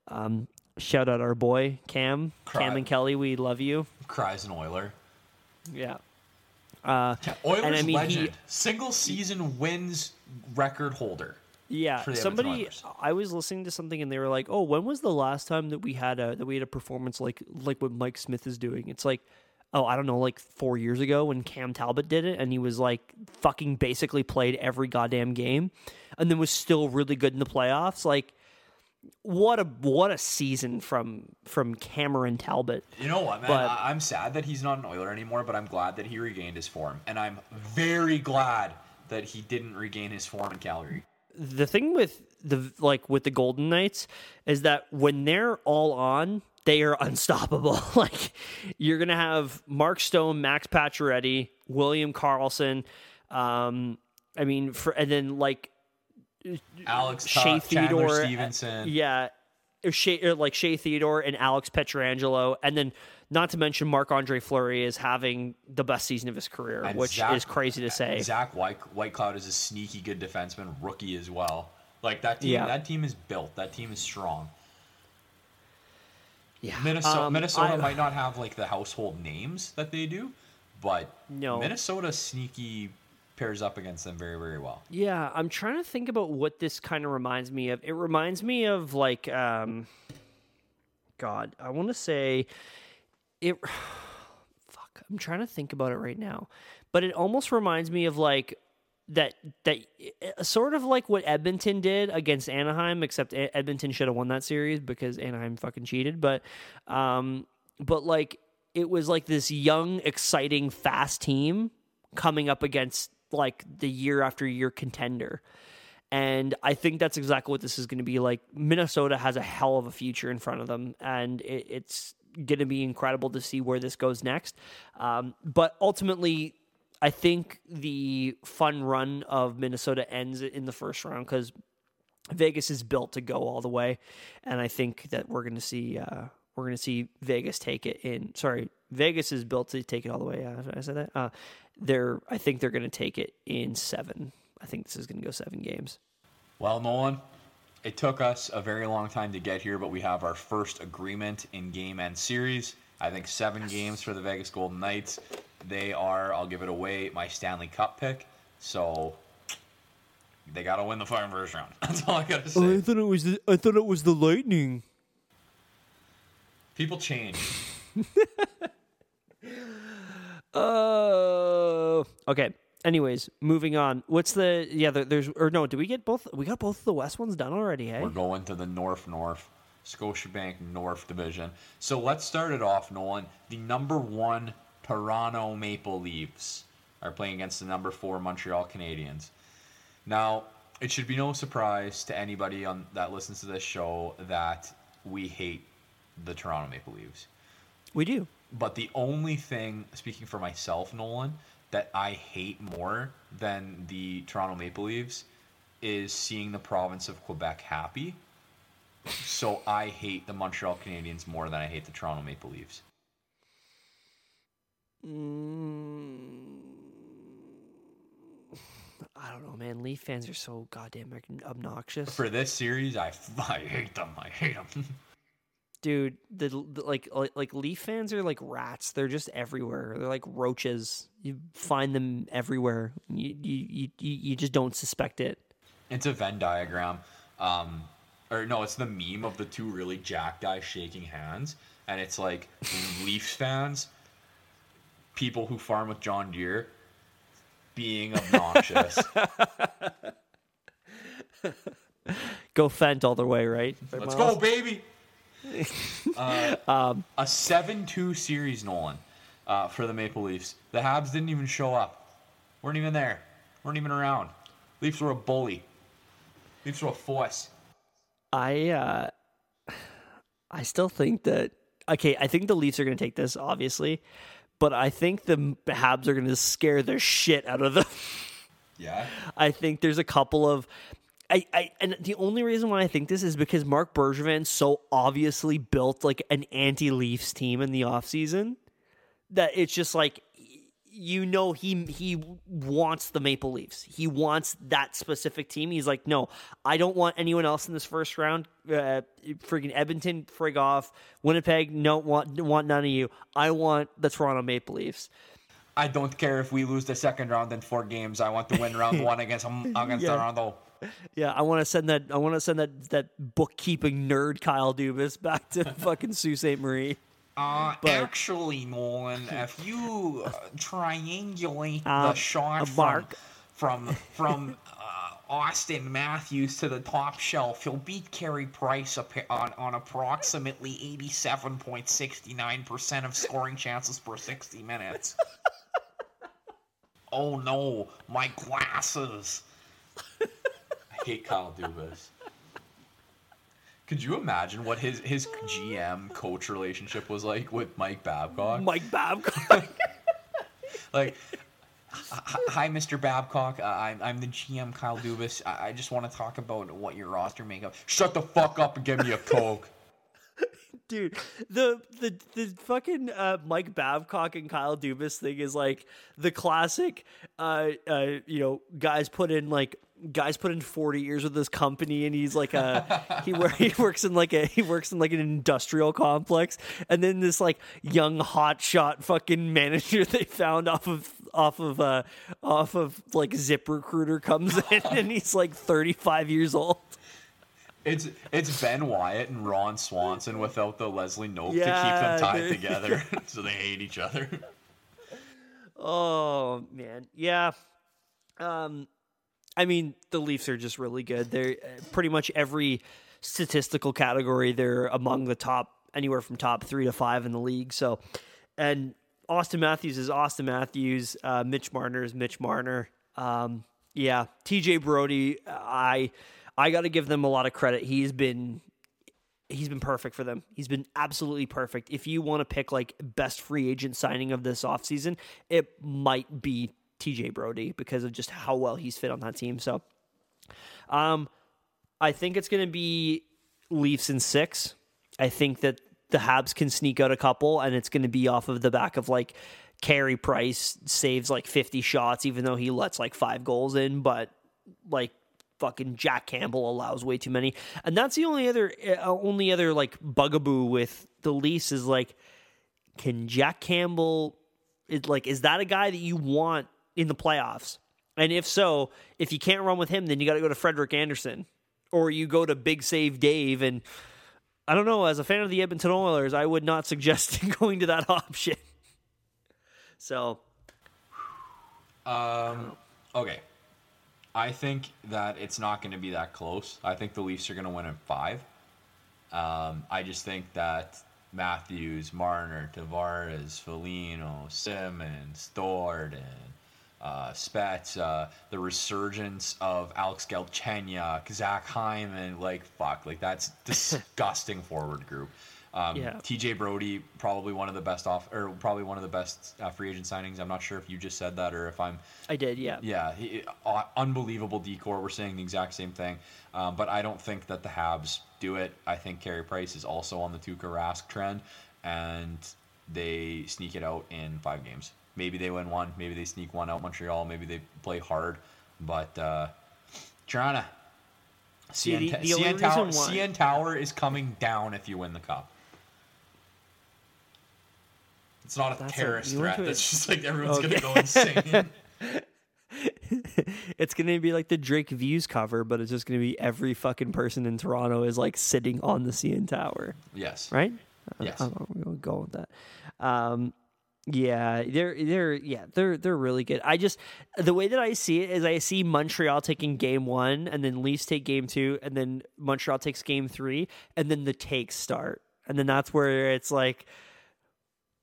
um, shout out our boy Cam, Cry. Cam and Kelly. We love you. Cries an Oiler. Yeah. Uh, Oilers and I mean, legend, he, single season wins record holder. yeah. Somebody, Oilers. I was listening to something, and they were like, "Oh, when was the last time that we had a that we had a performance like like what Mike Smith is doing?" It's like, oh, I don't know, like four years ago when Cam Talbot did it, and he was like fucking basically played every goddamn game, and then was still really good in the playoffs. Like, what a what a season from from Cameron Talbot. You know what, man? But- I- I'm sad that he's not an Oiler anymore, but I'm glad that he regained his form, and I'm very glad that he didn't regain his form in Calgary. the thing with the like with the Golden Knights is that when they're all on, they are unstoppable. like you're gonna have Mark Stone, Max Pacioretty, William Karlsson. Um, I mean, for and then like Alex Shea Tuch, Chandler Theodore, uh, Stephenson. yeah, Shea, like Shea Theodore and Alex Pietrangelo, and then not to mention Marc Andre Fleury is having the best season of his career, And which Zach- is crazy to say. Zach White, Whitecloud is a sneaky good defenseman, rookie as well. Like that team, Yeah. that team is built. That team is strong. yeah, Minnesota, Um, Minnesota I- might not have like the household names that they do, but No. Minnesota sneaky pairs up against them very, very well. Yeah, I'm trying to think about what this kind of reminds me of. It reminds me of like um God, I want to say it fuck, I'm trying to think about it right now. But it almost reminds me of like that that uh, sort of like what Edmonton did against Anaheim except Edmonton should have won that series because Anaheim fucking cheated, but um but like it was like this young exciting fast team coming up against like the year after year contender. And I think that's exactly what this is going to be like. Minnesota has a hell of a future in front of them, and it, it's going to be incredible to see where this goes next. Um, but ultimately, I think the fun run of Minnesota ends in the first round because Vegas is built to go all the way, and I think that we're going to see uh, we're going to see Vegas take it in. Sorry, Vegas is built to take it all the way. Uh, I said that? Uh, they're I think they're going to take it in seven. I think this is going to go seven games. Well, Nolan, it took us a very long time to get here, but we have our first agreement in game and series. I think seven games for the Vegas Golden Knights. They are, I'll give it away, my Stanley Cup pick. So they got to win the fucking first round. That's all I got to say. I thought it was the, I thought it was the Lightning. People change. Uh, okay. Anyways, moving on. What's the yeah? There, there's or no? Do we get both? We got both of the West ones done already. Hey, We're going to the North North. Scotiabank North Division. So let's start it off, Nolan. The number one Toronto Maple Leafs are playing against the number four Montreal Canadiens. Now, it should be no surprise to anybody on that listens to this show that we hate the Toronto Maple Leafs. We do. But the only thing, speaking for myself, Nolan, that I hate more than the Toronto Maple Leafs is seeing the province of Quebec happy. So I hate the Montreal Canadiens more than I hate the Toronto Maple Leafs. Mm. I don't know, man. Leaf fans are so goddamn obnoxious. For this series, I, I hate them. I hate them. Dude, the, the like like like Leaf fans are like rats. They're just everywhere. They're like roaches. You find them everywhere. You you you, you just don't suspect it. It's a Venn diagram. Um, or no, it's the meme of the two really jacked guys shaking hands, and it's like Leafs fans, people who farm with John Deere, being obnoxious. Go Fent all the way, right? Let's go, baby. uh, a seven-two series, Nolan, uh, for the Maple Leafs. The Habs didn't even show up. weren't even there. weren't even around. Leafs were a bully. Leafs were a force. I uh, I still think that okay. I think the Leafs are going to take this, obviously, but I think the Habs are going to scare the shit out of them. Yeah. I think there's a couple of. I, I and the only reason why I think this is because Marc Bergevin so obviously built like an anti-Leafs team in the offseason that it's just like you know he he wants the Maple Leafs. He wants that specific team. He's like, no, I don't want anyone else in this first round. Uh, friggin' Edmonton, frig off. Winnipeg, no, want want none of you. I want the Toronto Maple Leafs. I don't care if we lose the second round in four games. I want to win round one against against yeah. Toronto. Yeah, I want to send that. I want to send that that bookkeeping nerd Kyle Dubas back to fucking Sault Ste. Marie. Uh, but, actually, Nolan, if you uh, triangulate uh, the shot from from from uh, Auston Matthews to the top shelf, he'll beat Carey Price on, on approximately eighty-seven point sixty-nine percent of scoring chances per sixty minutes. oh no, my glasses! Hate Kyle Dubas. Could you imagine what his his GM coach relationship was like with Mike Babcock? Mike Babcock. like, hi, Mr. Babcock. Uh, I'm I'm the GM, Kyle Dubas. I, I just want to talk about what your roster makeup. Shut the fuck up and give me a coke. Dude, the the the fucking uh, Mike Babcock and Kyle Dubas thing is like the classic. Uh, uh, you know, guys put in like guys put in 40 years with this company and he's like a he, he works in like a he works in like an industrial complex and then this like young hotshot fucking manager they found off of off of uh off of like zip recruiter comes in and he's like 35 years old it's it's Ben Wyatt and Ron Swanson without the Leslie Knope yeah, to keep them tied together, so they hate each other. Oh man, yeah. Um, I mean, the Leafs are just really good. They're uh, pretty much every statistical category. They're among the top, anywhere from top three to five in the league. So, and Auston Matthews is Auston Matthews. Uh, Mitch Marner is Mitch Marner. Um, yeah, TJ Brodie. I I got to give them a lot of credit. He's been he's been perfect for them. He's been absolutely perfect. If you want to pick like best free agent signing of this offseason, it might be TJ Brodie because of just how well he's fit on that team. So, um, I think it's going to be Leafs in six. I think that the Habs can sneak out a couple, and it's going to be off of the back of like Carey Price saves like 50 shots, even though he lets like five goals in, but like fucking Jack Campbell allows way too many. And that's the only other uh, only other like bugaboo with the Leafs is like can Jack Campbell is like is that a guy that you want in the playoffs? And if so, if you can't run with him, then you got to go to Frederik Andersen or you go to Big Save Dave. And I don't know, as a fan of the Edmonton Oilers, I would not suggest going to that option. So, um, okay. I think that it's not going to be that close. I think the Leafs are going to win in five. Um, I just think that Matthews, Marner, Tavares, Foligno, Simmonds, Thornton, uh, Spets, uh, the resurgence of Alex Galchenyuk, Zach Hyman, like fuck, like that's disgusting forward group. Um, Yeah. TJ Brodie, probably one of the best off, or probably one of the best uh, free agent signings. I'm not sure if you just said that or if I'm I did, yeah. yeah, he, uh, unbelievable decor. We're saying the exact same thing, um, but I don't think that the Habs do it. I think Carey Price is also on the Tuukka Rask trend, and they sneak it out in five games. Maybe they win one. Maybe they sneak one out Montreal. Maybe they play hard, but uh, Toronto. See, CN, the- the CN Tower, CN Tower is coming down if you win the cup. It's not a That's terrorist went threat. to a- It's just like everyone's Okay. gonna go insane. it's gonna be like the Drake Views cover, but it's just gonna be every fucking person in Toronto is like sitting on the CN Tower, yes. right? Yes. I'm, I'm gonna go with that. Um, yeah, they're they're yeah they're they're really good. I just the way that I see it is I see Montreal taking game one, and then Leafs take game two, and then Montreal takes game three, and then the takes start, and then that's where it's like.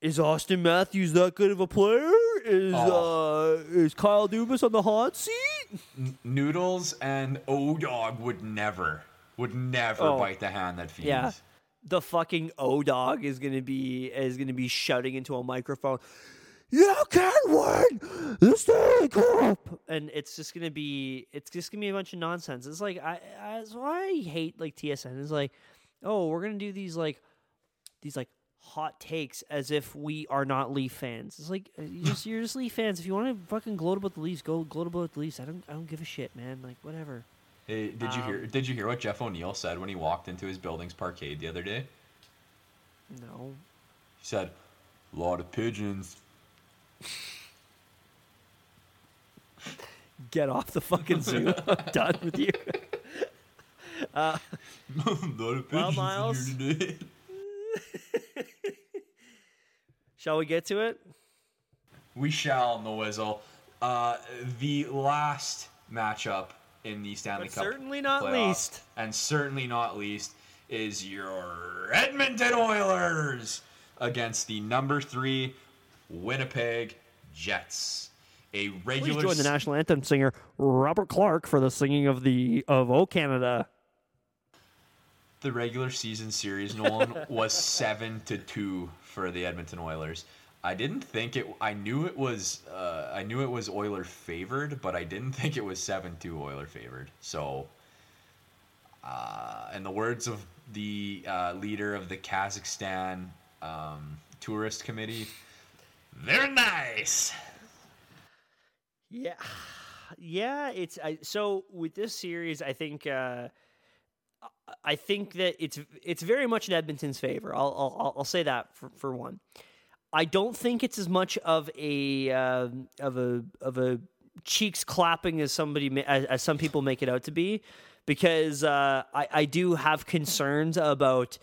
Is Auston Matthews that good of a player? Is Oh. uh is Kyle Dubas on the hot seat? Noodles and O Dog would never, would never Oh. bite the hand that feeds. Yeah. The fucking O dog is gonna be is gonna be shouting into a microphone. You can't win the Stanley Cup, and it's just gonna be it's just gonna be a bunch of nonsense. It's like I, that's why I hate like TSN. It's like, oh, we're gonna do these like these like hot takes as if we are not Leaf fans. It's like uh, you just you're just Leaf fans. If you want to fucking gloat about the Leafs, go gloat about the Leafs. I don't I don't give a shit, man. Like whatever. Hey, did you hear? Um, did you hear what Jeff O'Neill said when he walked into his building's parkade the other day? No. He said, "A lot of pigeons." Get off the fucking zoo! I'm done with you. a uh, lot of pigeons Well, Myles. here today. Shall we get to it? We shall, Noezel. Uh, the last matchup in the Stanley But Cup. certainly not playoffs, least. And certainly not least is your Edmonton Oilers against the number three Winnipeg Jets. A regular. Please regular join the national anthem singer Robert Clark for the singing of the of O Canada. the regular season series, Nolan, was seven to two for the Edmonton Oilers. I didn't think it. I knew it was. Uh, I knew it was Oiler favored, but I didn't think it was seven two Oiler favored. So, uh, in the words of the uh, leader of the Kazakhstan um, tourist committee, they're nice. Yeah, yeah. It's I, so with this series, I think uh, I think that it's it's very much in Edmonton's favor. I'll I'll, I'll say that for, for one. I don't think it's as much of a uh, of a of a cheeks clapping as somebody as, as some people make it out to be, because uh, I I do have concerns about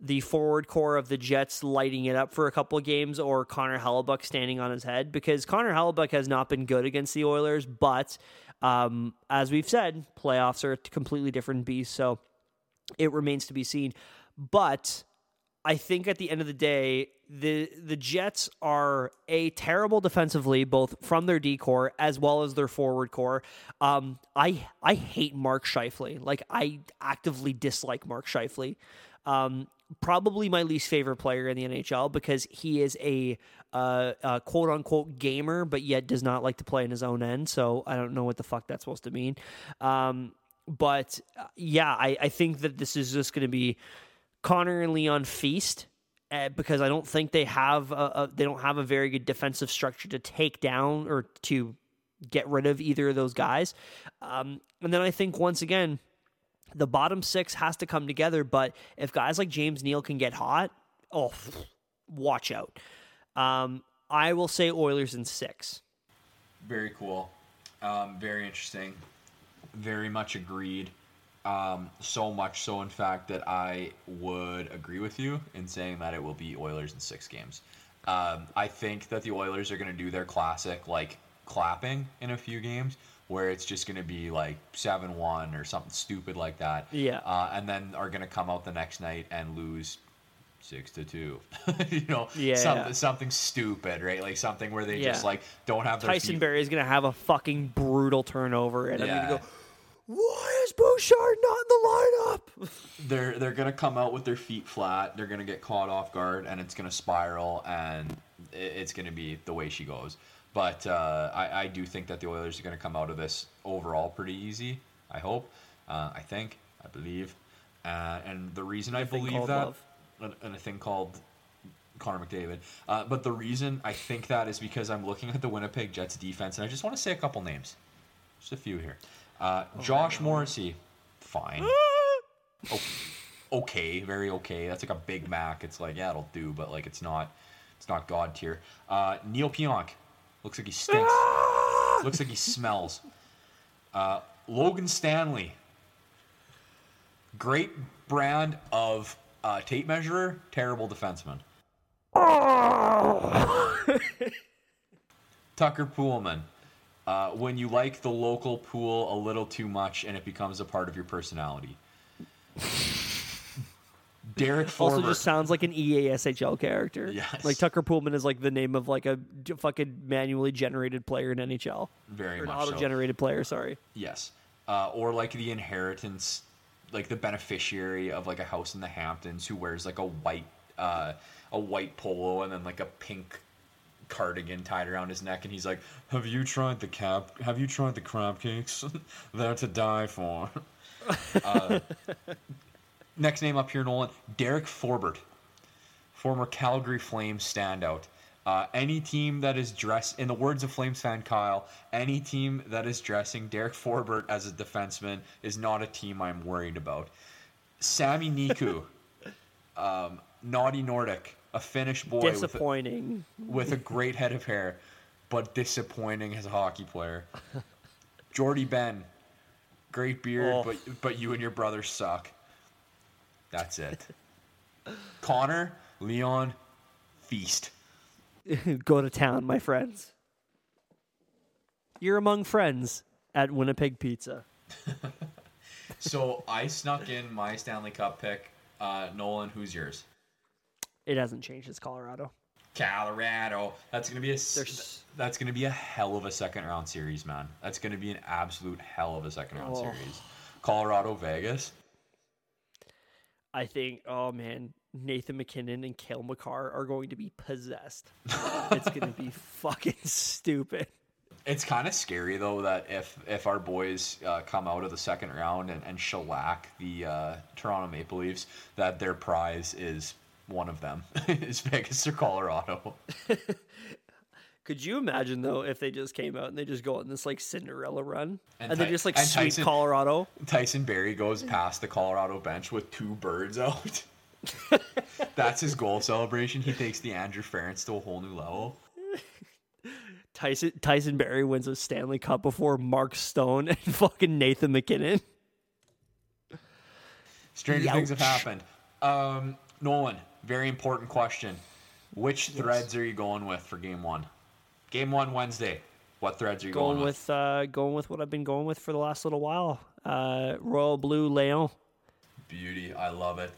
the forward corps of the Jets lighting it up for a couple games or Connor Hellebuyck standing on his head because Connor Hellebuyck has not been good against the Oilers, but um, as we've said, playoffs are a completely different beast. So it remains to be seen. But I think at the end of the day, the the Jets are a terrible defensively, both from their D corps as well as their forward corps. Um, I I hate Mark Scheifele. Like I actively dislike Mark Scheifele. Um, probably my least favorite player in the NHL because he is a uh, uh, quote unquote gamer, but yet does not like to play in his own end. So I don't know what the fuck that's supposed to mean. Um, but uh, yeah, I, I think that this is just going to be Connor and Leon feast uh, because I don't think they have a, a, they don't have a very good defensive structure to take down or to get rid of either of those guys. Um, and then I think once again, the bottom six has to come together. But if guys like James Neal can get hot, oh, watch out. Um, I will say Oilers in six. Very cool. Um, very interesting. Very much agreed. Um, so much so, in fact, that I would agree with you in saying that it will be Oilers in six games. Um, I think that the Oilers are going to do their classic, like, clapping in a few games, where it's just going to be like 7-1 or something stupid like that. Yeah. Uh, and then are going to come out the next night and lose six to two. you know, Yeah, something yeah. something stupid, right? Like something where they just like don't have their Tyson feet. Barrie is gonna have a fucking brutal turnover, and I'm gonna go. Why is Bouchard not in the lineup? they're they're gonna come out with their feet flat. They're gonna get caught off guard, and it's gonna spiral, and it's gonna be the way she goes. But uh, I, I do think that the Oilers are gonna come out of this overall pretty easy. I hope. Uh, I think. I believe. Uh, and the reason I thing believe that, love. and, and a thing called Connor McDavid. Uh, but the reason I think that is because I'm looking at the Winnipeg Jets defense, and I just want to say a couple names. Just a few here. Uh, Josh Morrissey, fine. O- okay, very okay. That's like a Big Mac. It's like yeah, it'll do, but like it's not, it's not god tier. Uh, Neal Pionk looks like he stinks. looks like he smells. Uh, Logan Stanley, great brand of uh, tape measurer, terrible defenseman. Tucker Poolman. Uh, when you like the local pool a little too much and it becomes a part of your personality. Derek Also, just sounds like an EASHL character. Yes. Like Tucker Poolman is like the name of like a fucking manually generated player in NHL. Very Or much auto-generated player. Sorry. Yes. Uh, or like the inheritance, like the beneficiary of like a house in the Hamptons who wears like a white, uh, a white polo and then like a pink cardigan tied around his neck, and he's like, "Have you tried the cap? Have you tried the crab cakes? They're to die for." uh, next name up here, Nolan. Derek Forbort, former Calgary Flames standout. Uh, any team that is dressed, in the words of Flames fan Kyle, any team that is dressing Derek Forbort as a defenseman is not a team I'm worried about. Sami Niku, um, naughty Nordic, a Finnish boy with a, Disappointing. with a great head of hair, but disappointing as a hockey player. Jordie Benn, great beard, Oh. but but you and your brother suck. That's it. Connor, Leon, feast. Go to town, my friends. You're among friends at Winnipeg Pizza. So I snuck in my Stanley Cup pick. Uh, Nolan, who's yours? It hasn't changed. It's Colorado. Colorado. That's gonna be a There's- that's gonna be a hell of a second round series, man. That's gonna be an absolute hell of a second round Oh. series. Colorado, Vegas. I think, oh man, Nathan MacKinnon and Cale Makar are going to be possessed. it's going to be fucking stupid. It's kind of scary though that if if our boys uh, come out of the second round and, and shellac the uh, Toronto Maple Leafs, that their prize is one of them is Vegas or Colorado. Could you imagine though if they just came out and they just go on this like Cinderella run And and, they Ty- just like sweep Tyson- Colorado? Tyson Barrie goes past the Colorado bench with two birds out. That's his goal celebration. He takes the Andrew Ference to a whole new level. Tyson Tyson Barrie wins a Stanley Cup before Mark Stone and fucking Nathan MacKinnon. Stranger things have happened. Um, Nolan, very important question. Which threads are you going with for game one? Game one Wednesday. What threads are you going, Going with? with uh going with what I've been going with for the last little while. Uh Royal Blue Leon. Beauty. I love it.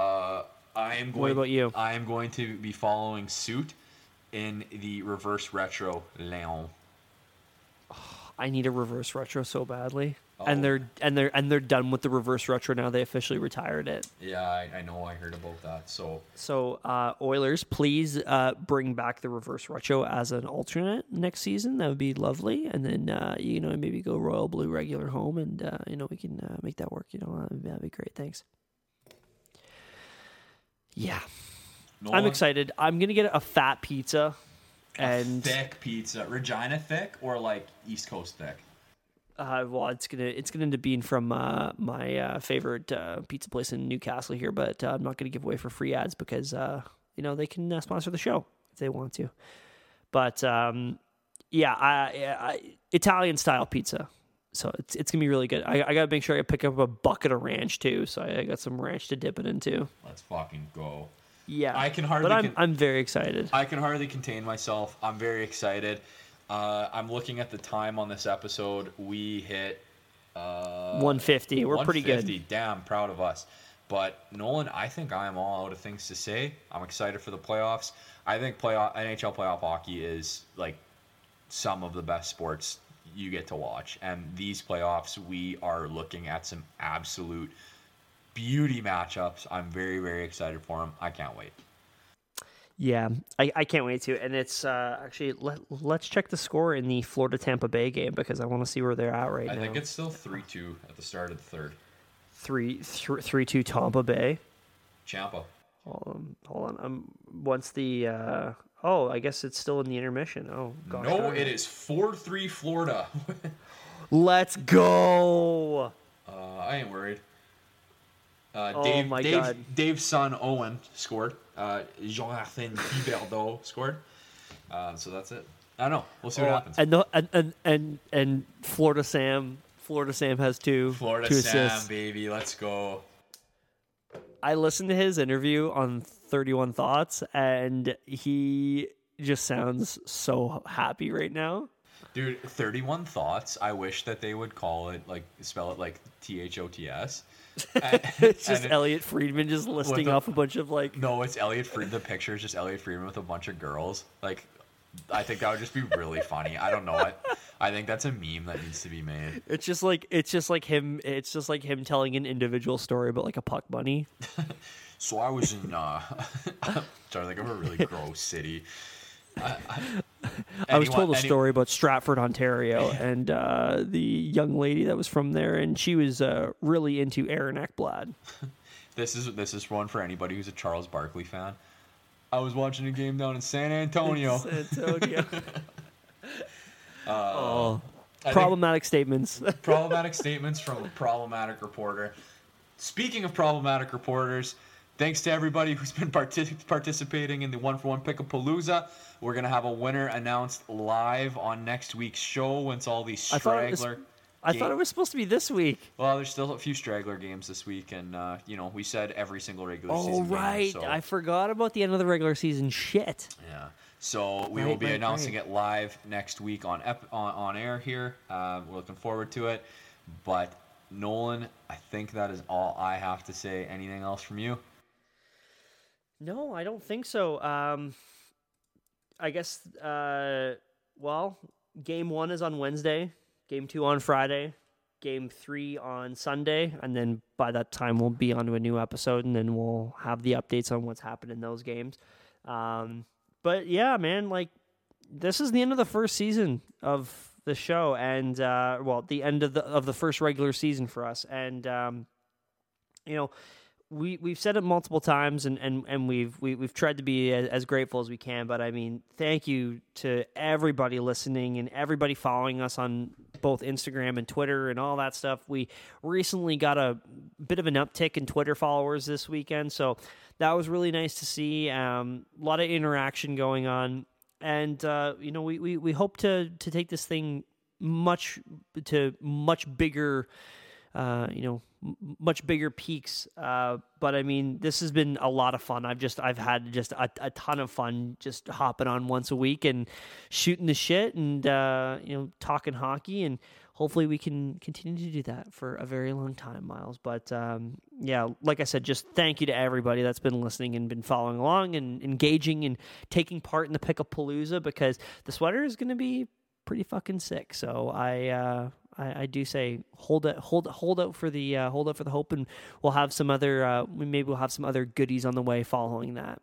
Uh, I am going. What about you? I am going to be following suit in the reverse retro Leon. I need a reverse retro so badly. Oh. And they're and they're and they're done with the reverse retro now. They officially retired it. Yeah, I, I know. I heard about that. So So uh, Oilers, please uh, bring back the reverse retro as an alternate next season. That would be lovely. And then uh, you know maybe go Royal Blue regular home, and uh, you know we can uh, make that work. You know that'd be- that'd be great. Thanks. Yeah, I'm Nolan, excited. I'm gonna get a fat pizza, a and thick pizza, Regina thick or like East Coast thick. Uh, well, it's gonna it's gonna end up being from uh, my uh, favorite uh, pizza place in Newcastle here, but uh, I'm not gonna give away for free ads because uh, you know they can uh, sponsor the show if they want to. But um, yeah, I, I, Italian style pizza, so it's it's gonna be really good. I, I gotta make sure I pick up a bucket of ranch too, so I, I got some ranch to dip it into. Let's fucking go. Yeah, I can hardly but I'm con- I'm very excited. I can hardly contain myself. I'm very excited. Uh, I'm looking at the time on this episode. We hit uh, 150. We're pretty good. Damn, proud of us. But Nolan, I think I am all out of things to say. I'm excited for the playoffs. I think playoff NHL playoff hockey is like some of the best sports you get to watch. And these playoffs, we are looking at some absolute beauty matchups. I'm very, very excited for them. I can't wait. Yeah, I, I can't wait to. And it's uh, actually let let's check the score in the Florida Tampa Bay game because I want to see where they're at right I now. I think it's still 3 2 at the start of the third. three three three two Tampa Bay. Champa. Hold on, hold on. Um, once the uh, oh, I guess it's still in the intermission. Oh, gosh, No, it is 4 3 Florida. Let's go. Uh, I ain't worried. Uh, Oh my Dave, God. Dave's son Owen scored. Uh, Jonathan Huberdeau scored. Uh, so that's it. I don't know. We'll see what Oh, happens. And, the, and and and and Florida Sam, Florida Sam has two Florida two Sam, assists. baby, let's go. I listened to his interview on Thirty One Thoughts, and he just sounds so happy right now. Dude, 31 thoughts. I wish that they would call it, like, spell it like T H O T S. It's just Elliotte Friedman just listing the- off a bunch of like No, it's Elliotte Friedman. The picture is just Elliotte Friedman with a bunch of girls. Like, I think that would just be really funny. I don't know it. I think that's a meme that needs to be made. It's just like it's just like him. It's just like him telling an individual story about like a puck bunny. So I was in, uh, to think of a really gross city. I, I, I was told a story about Stratford, Ontario, and uh, the young lady that was from there, and she was uh, really into Aaron Ekblad. This is this is one for anybody who's a Charles Barkley fan. I was watching a game down in San Antonio. San Antonio. oh, problematic statements. problematic statements from a problematic reporter. Speaking of problematic reporters, thanks to everybody who's been partic- participating in the one for one Pick-A-Palooza. We're gonna have a winner announced live on next week's show once all these I thought it was- straggler. I game- thought it was supposed to be this week. Well, there's still a few straggler games this week, and uh, you know we said every single regular Oh season. game, right, so- I forgot about the end of the regular season. Shit. Yeah. So we Right, will be right, announcing right. it live next week on ep- on, on air here. Uh, we're looking forward to it. But Nolan, I think that is all I have to say. Anything else from you? No, I don't think so. Um, I guess. Uh, well, game one is on Wednesday. Game two on Friday. Game three on Sunday, and then by that time we'll be onto a new episode, and then we'll have the updates on what's happened in those games. Um, but yeah, man, like this is the end of the first season of the show, and uh, well, the end of the of the first regular season for us, and um, you know we we've said it multiple times and and, and we've we, we've tried to be as, as grateful as we can but i mean thank you to everybody listening and everybody following us on both instagram and twitter and all that stuff. We recently got a bit of an uptick in twitter followers this weekend so that was really nice to see. Um, a lot of interaction going on. And uh, you know we, we, we hope to to take this thing much to much bigger uh, you know, much bigger peaks. Uh, but I mean, this has been a lot of fun. I've just, I've had just a, a ton of fun just hopping on once a week and shooting the shit and, uh, you know, talking hockey. And hopefully we can continue to do that for a very long time, Myles. But, um, yeah, like I said, just thank you to everybody that's been listening and been following along and engaging and taking part in the Pick-A-Palooza because the sweater is going to be pretty fucking sick. So I, uh, I, I do say hold it, hold hold out for the uh, hold out for the hope, and we'll have some other uh, we- maybe we'll have some other goodies on the way following that.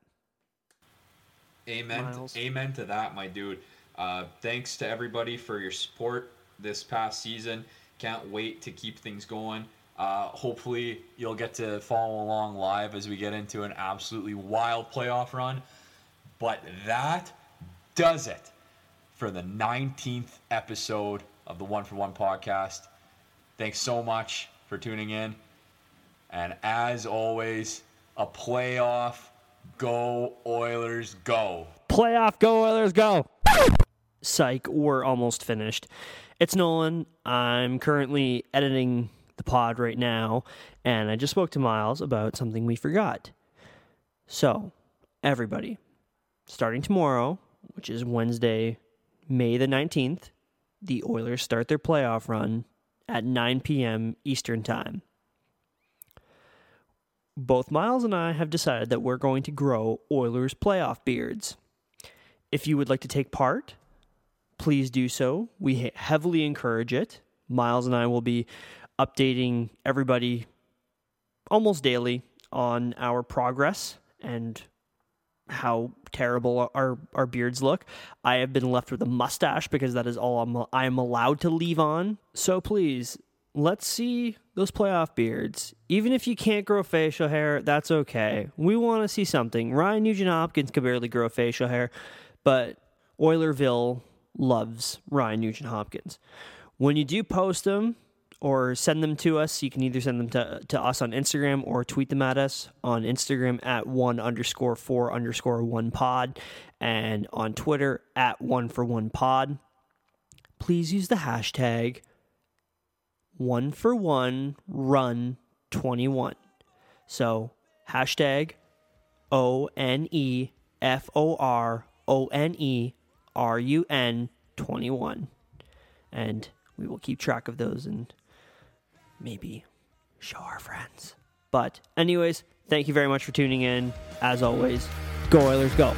Amen. Myles. Amen to that, my dude. Uh, thanks to everybody for your support this past season. Can't wait to keep things going. Uh, hopefully, you'll get to follow along live as we get into an absolutely wild playoff run. But that does it for the 19th episode of the One for One podcast. Thanks so much for tuning in. And as always, a playoff go Oilers go. Playoff go Oilers go! Psych, we're almost finished. It's Nolan. I'm currently editing the pod right now, and I just spoke to Myles about something we forgot. So, everybody, starting tomorrow, which is Wednesday, May the 19th, the Oilers start their playoff run at 9 p.m. Eastern Time. Both Myles and I have decided that we're going to grow Oilers playoff beards. If you would like to take part, please do so. We heavily encourage it. Myles and I will be updating everybody almost daily on our progress and how terrible our, our beards look. I have been left with a mustache because that is all I'm, I am allowed to leave on. So please, let's see those playoff beards. Even if you can't grow facial hair, that's okay. We want to see something. Ryan Nugent Hopkins can barely grow facial hair, but Oilerville loves Ryan Nugent Hopkins. When you do post them, or send them to us. You can either send them to, to us on Instagram or tweet them at us on Instagram at one underscore four underscore one pod and on Twitter at one for one pod. Please use the hashtag one for one run 21. So hashtag O N E F O R O N E R U N 21. And we will keep track of those and maybe show our friends. But, anyways, thank you very much for tuning in. As always, go Oilers, go.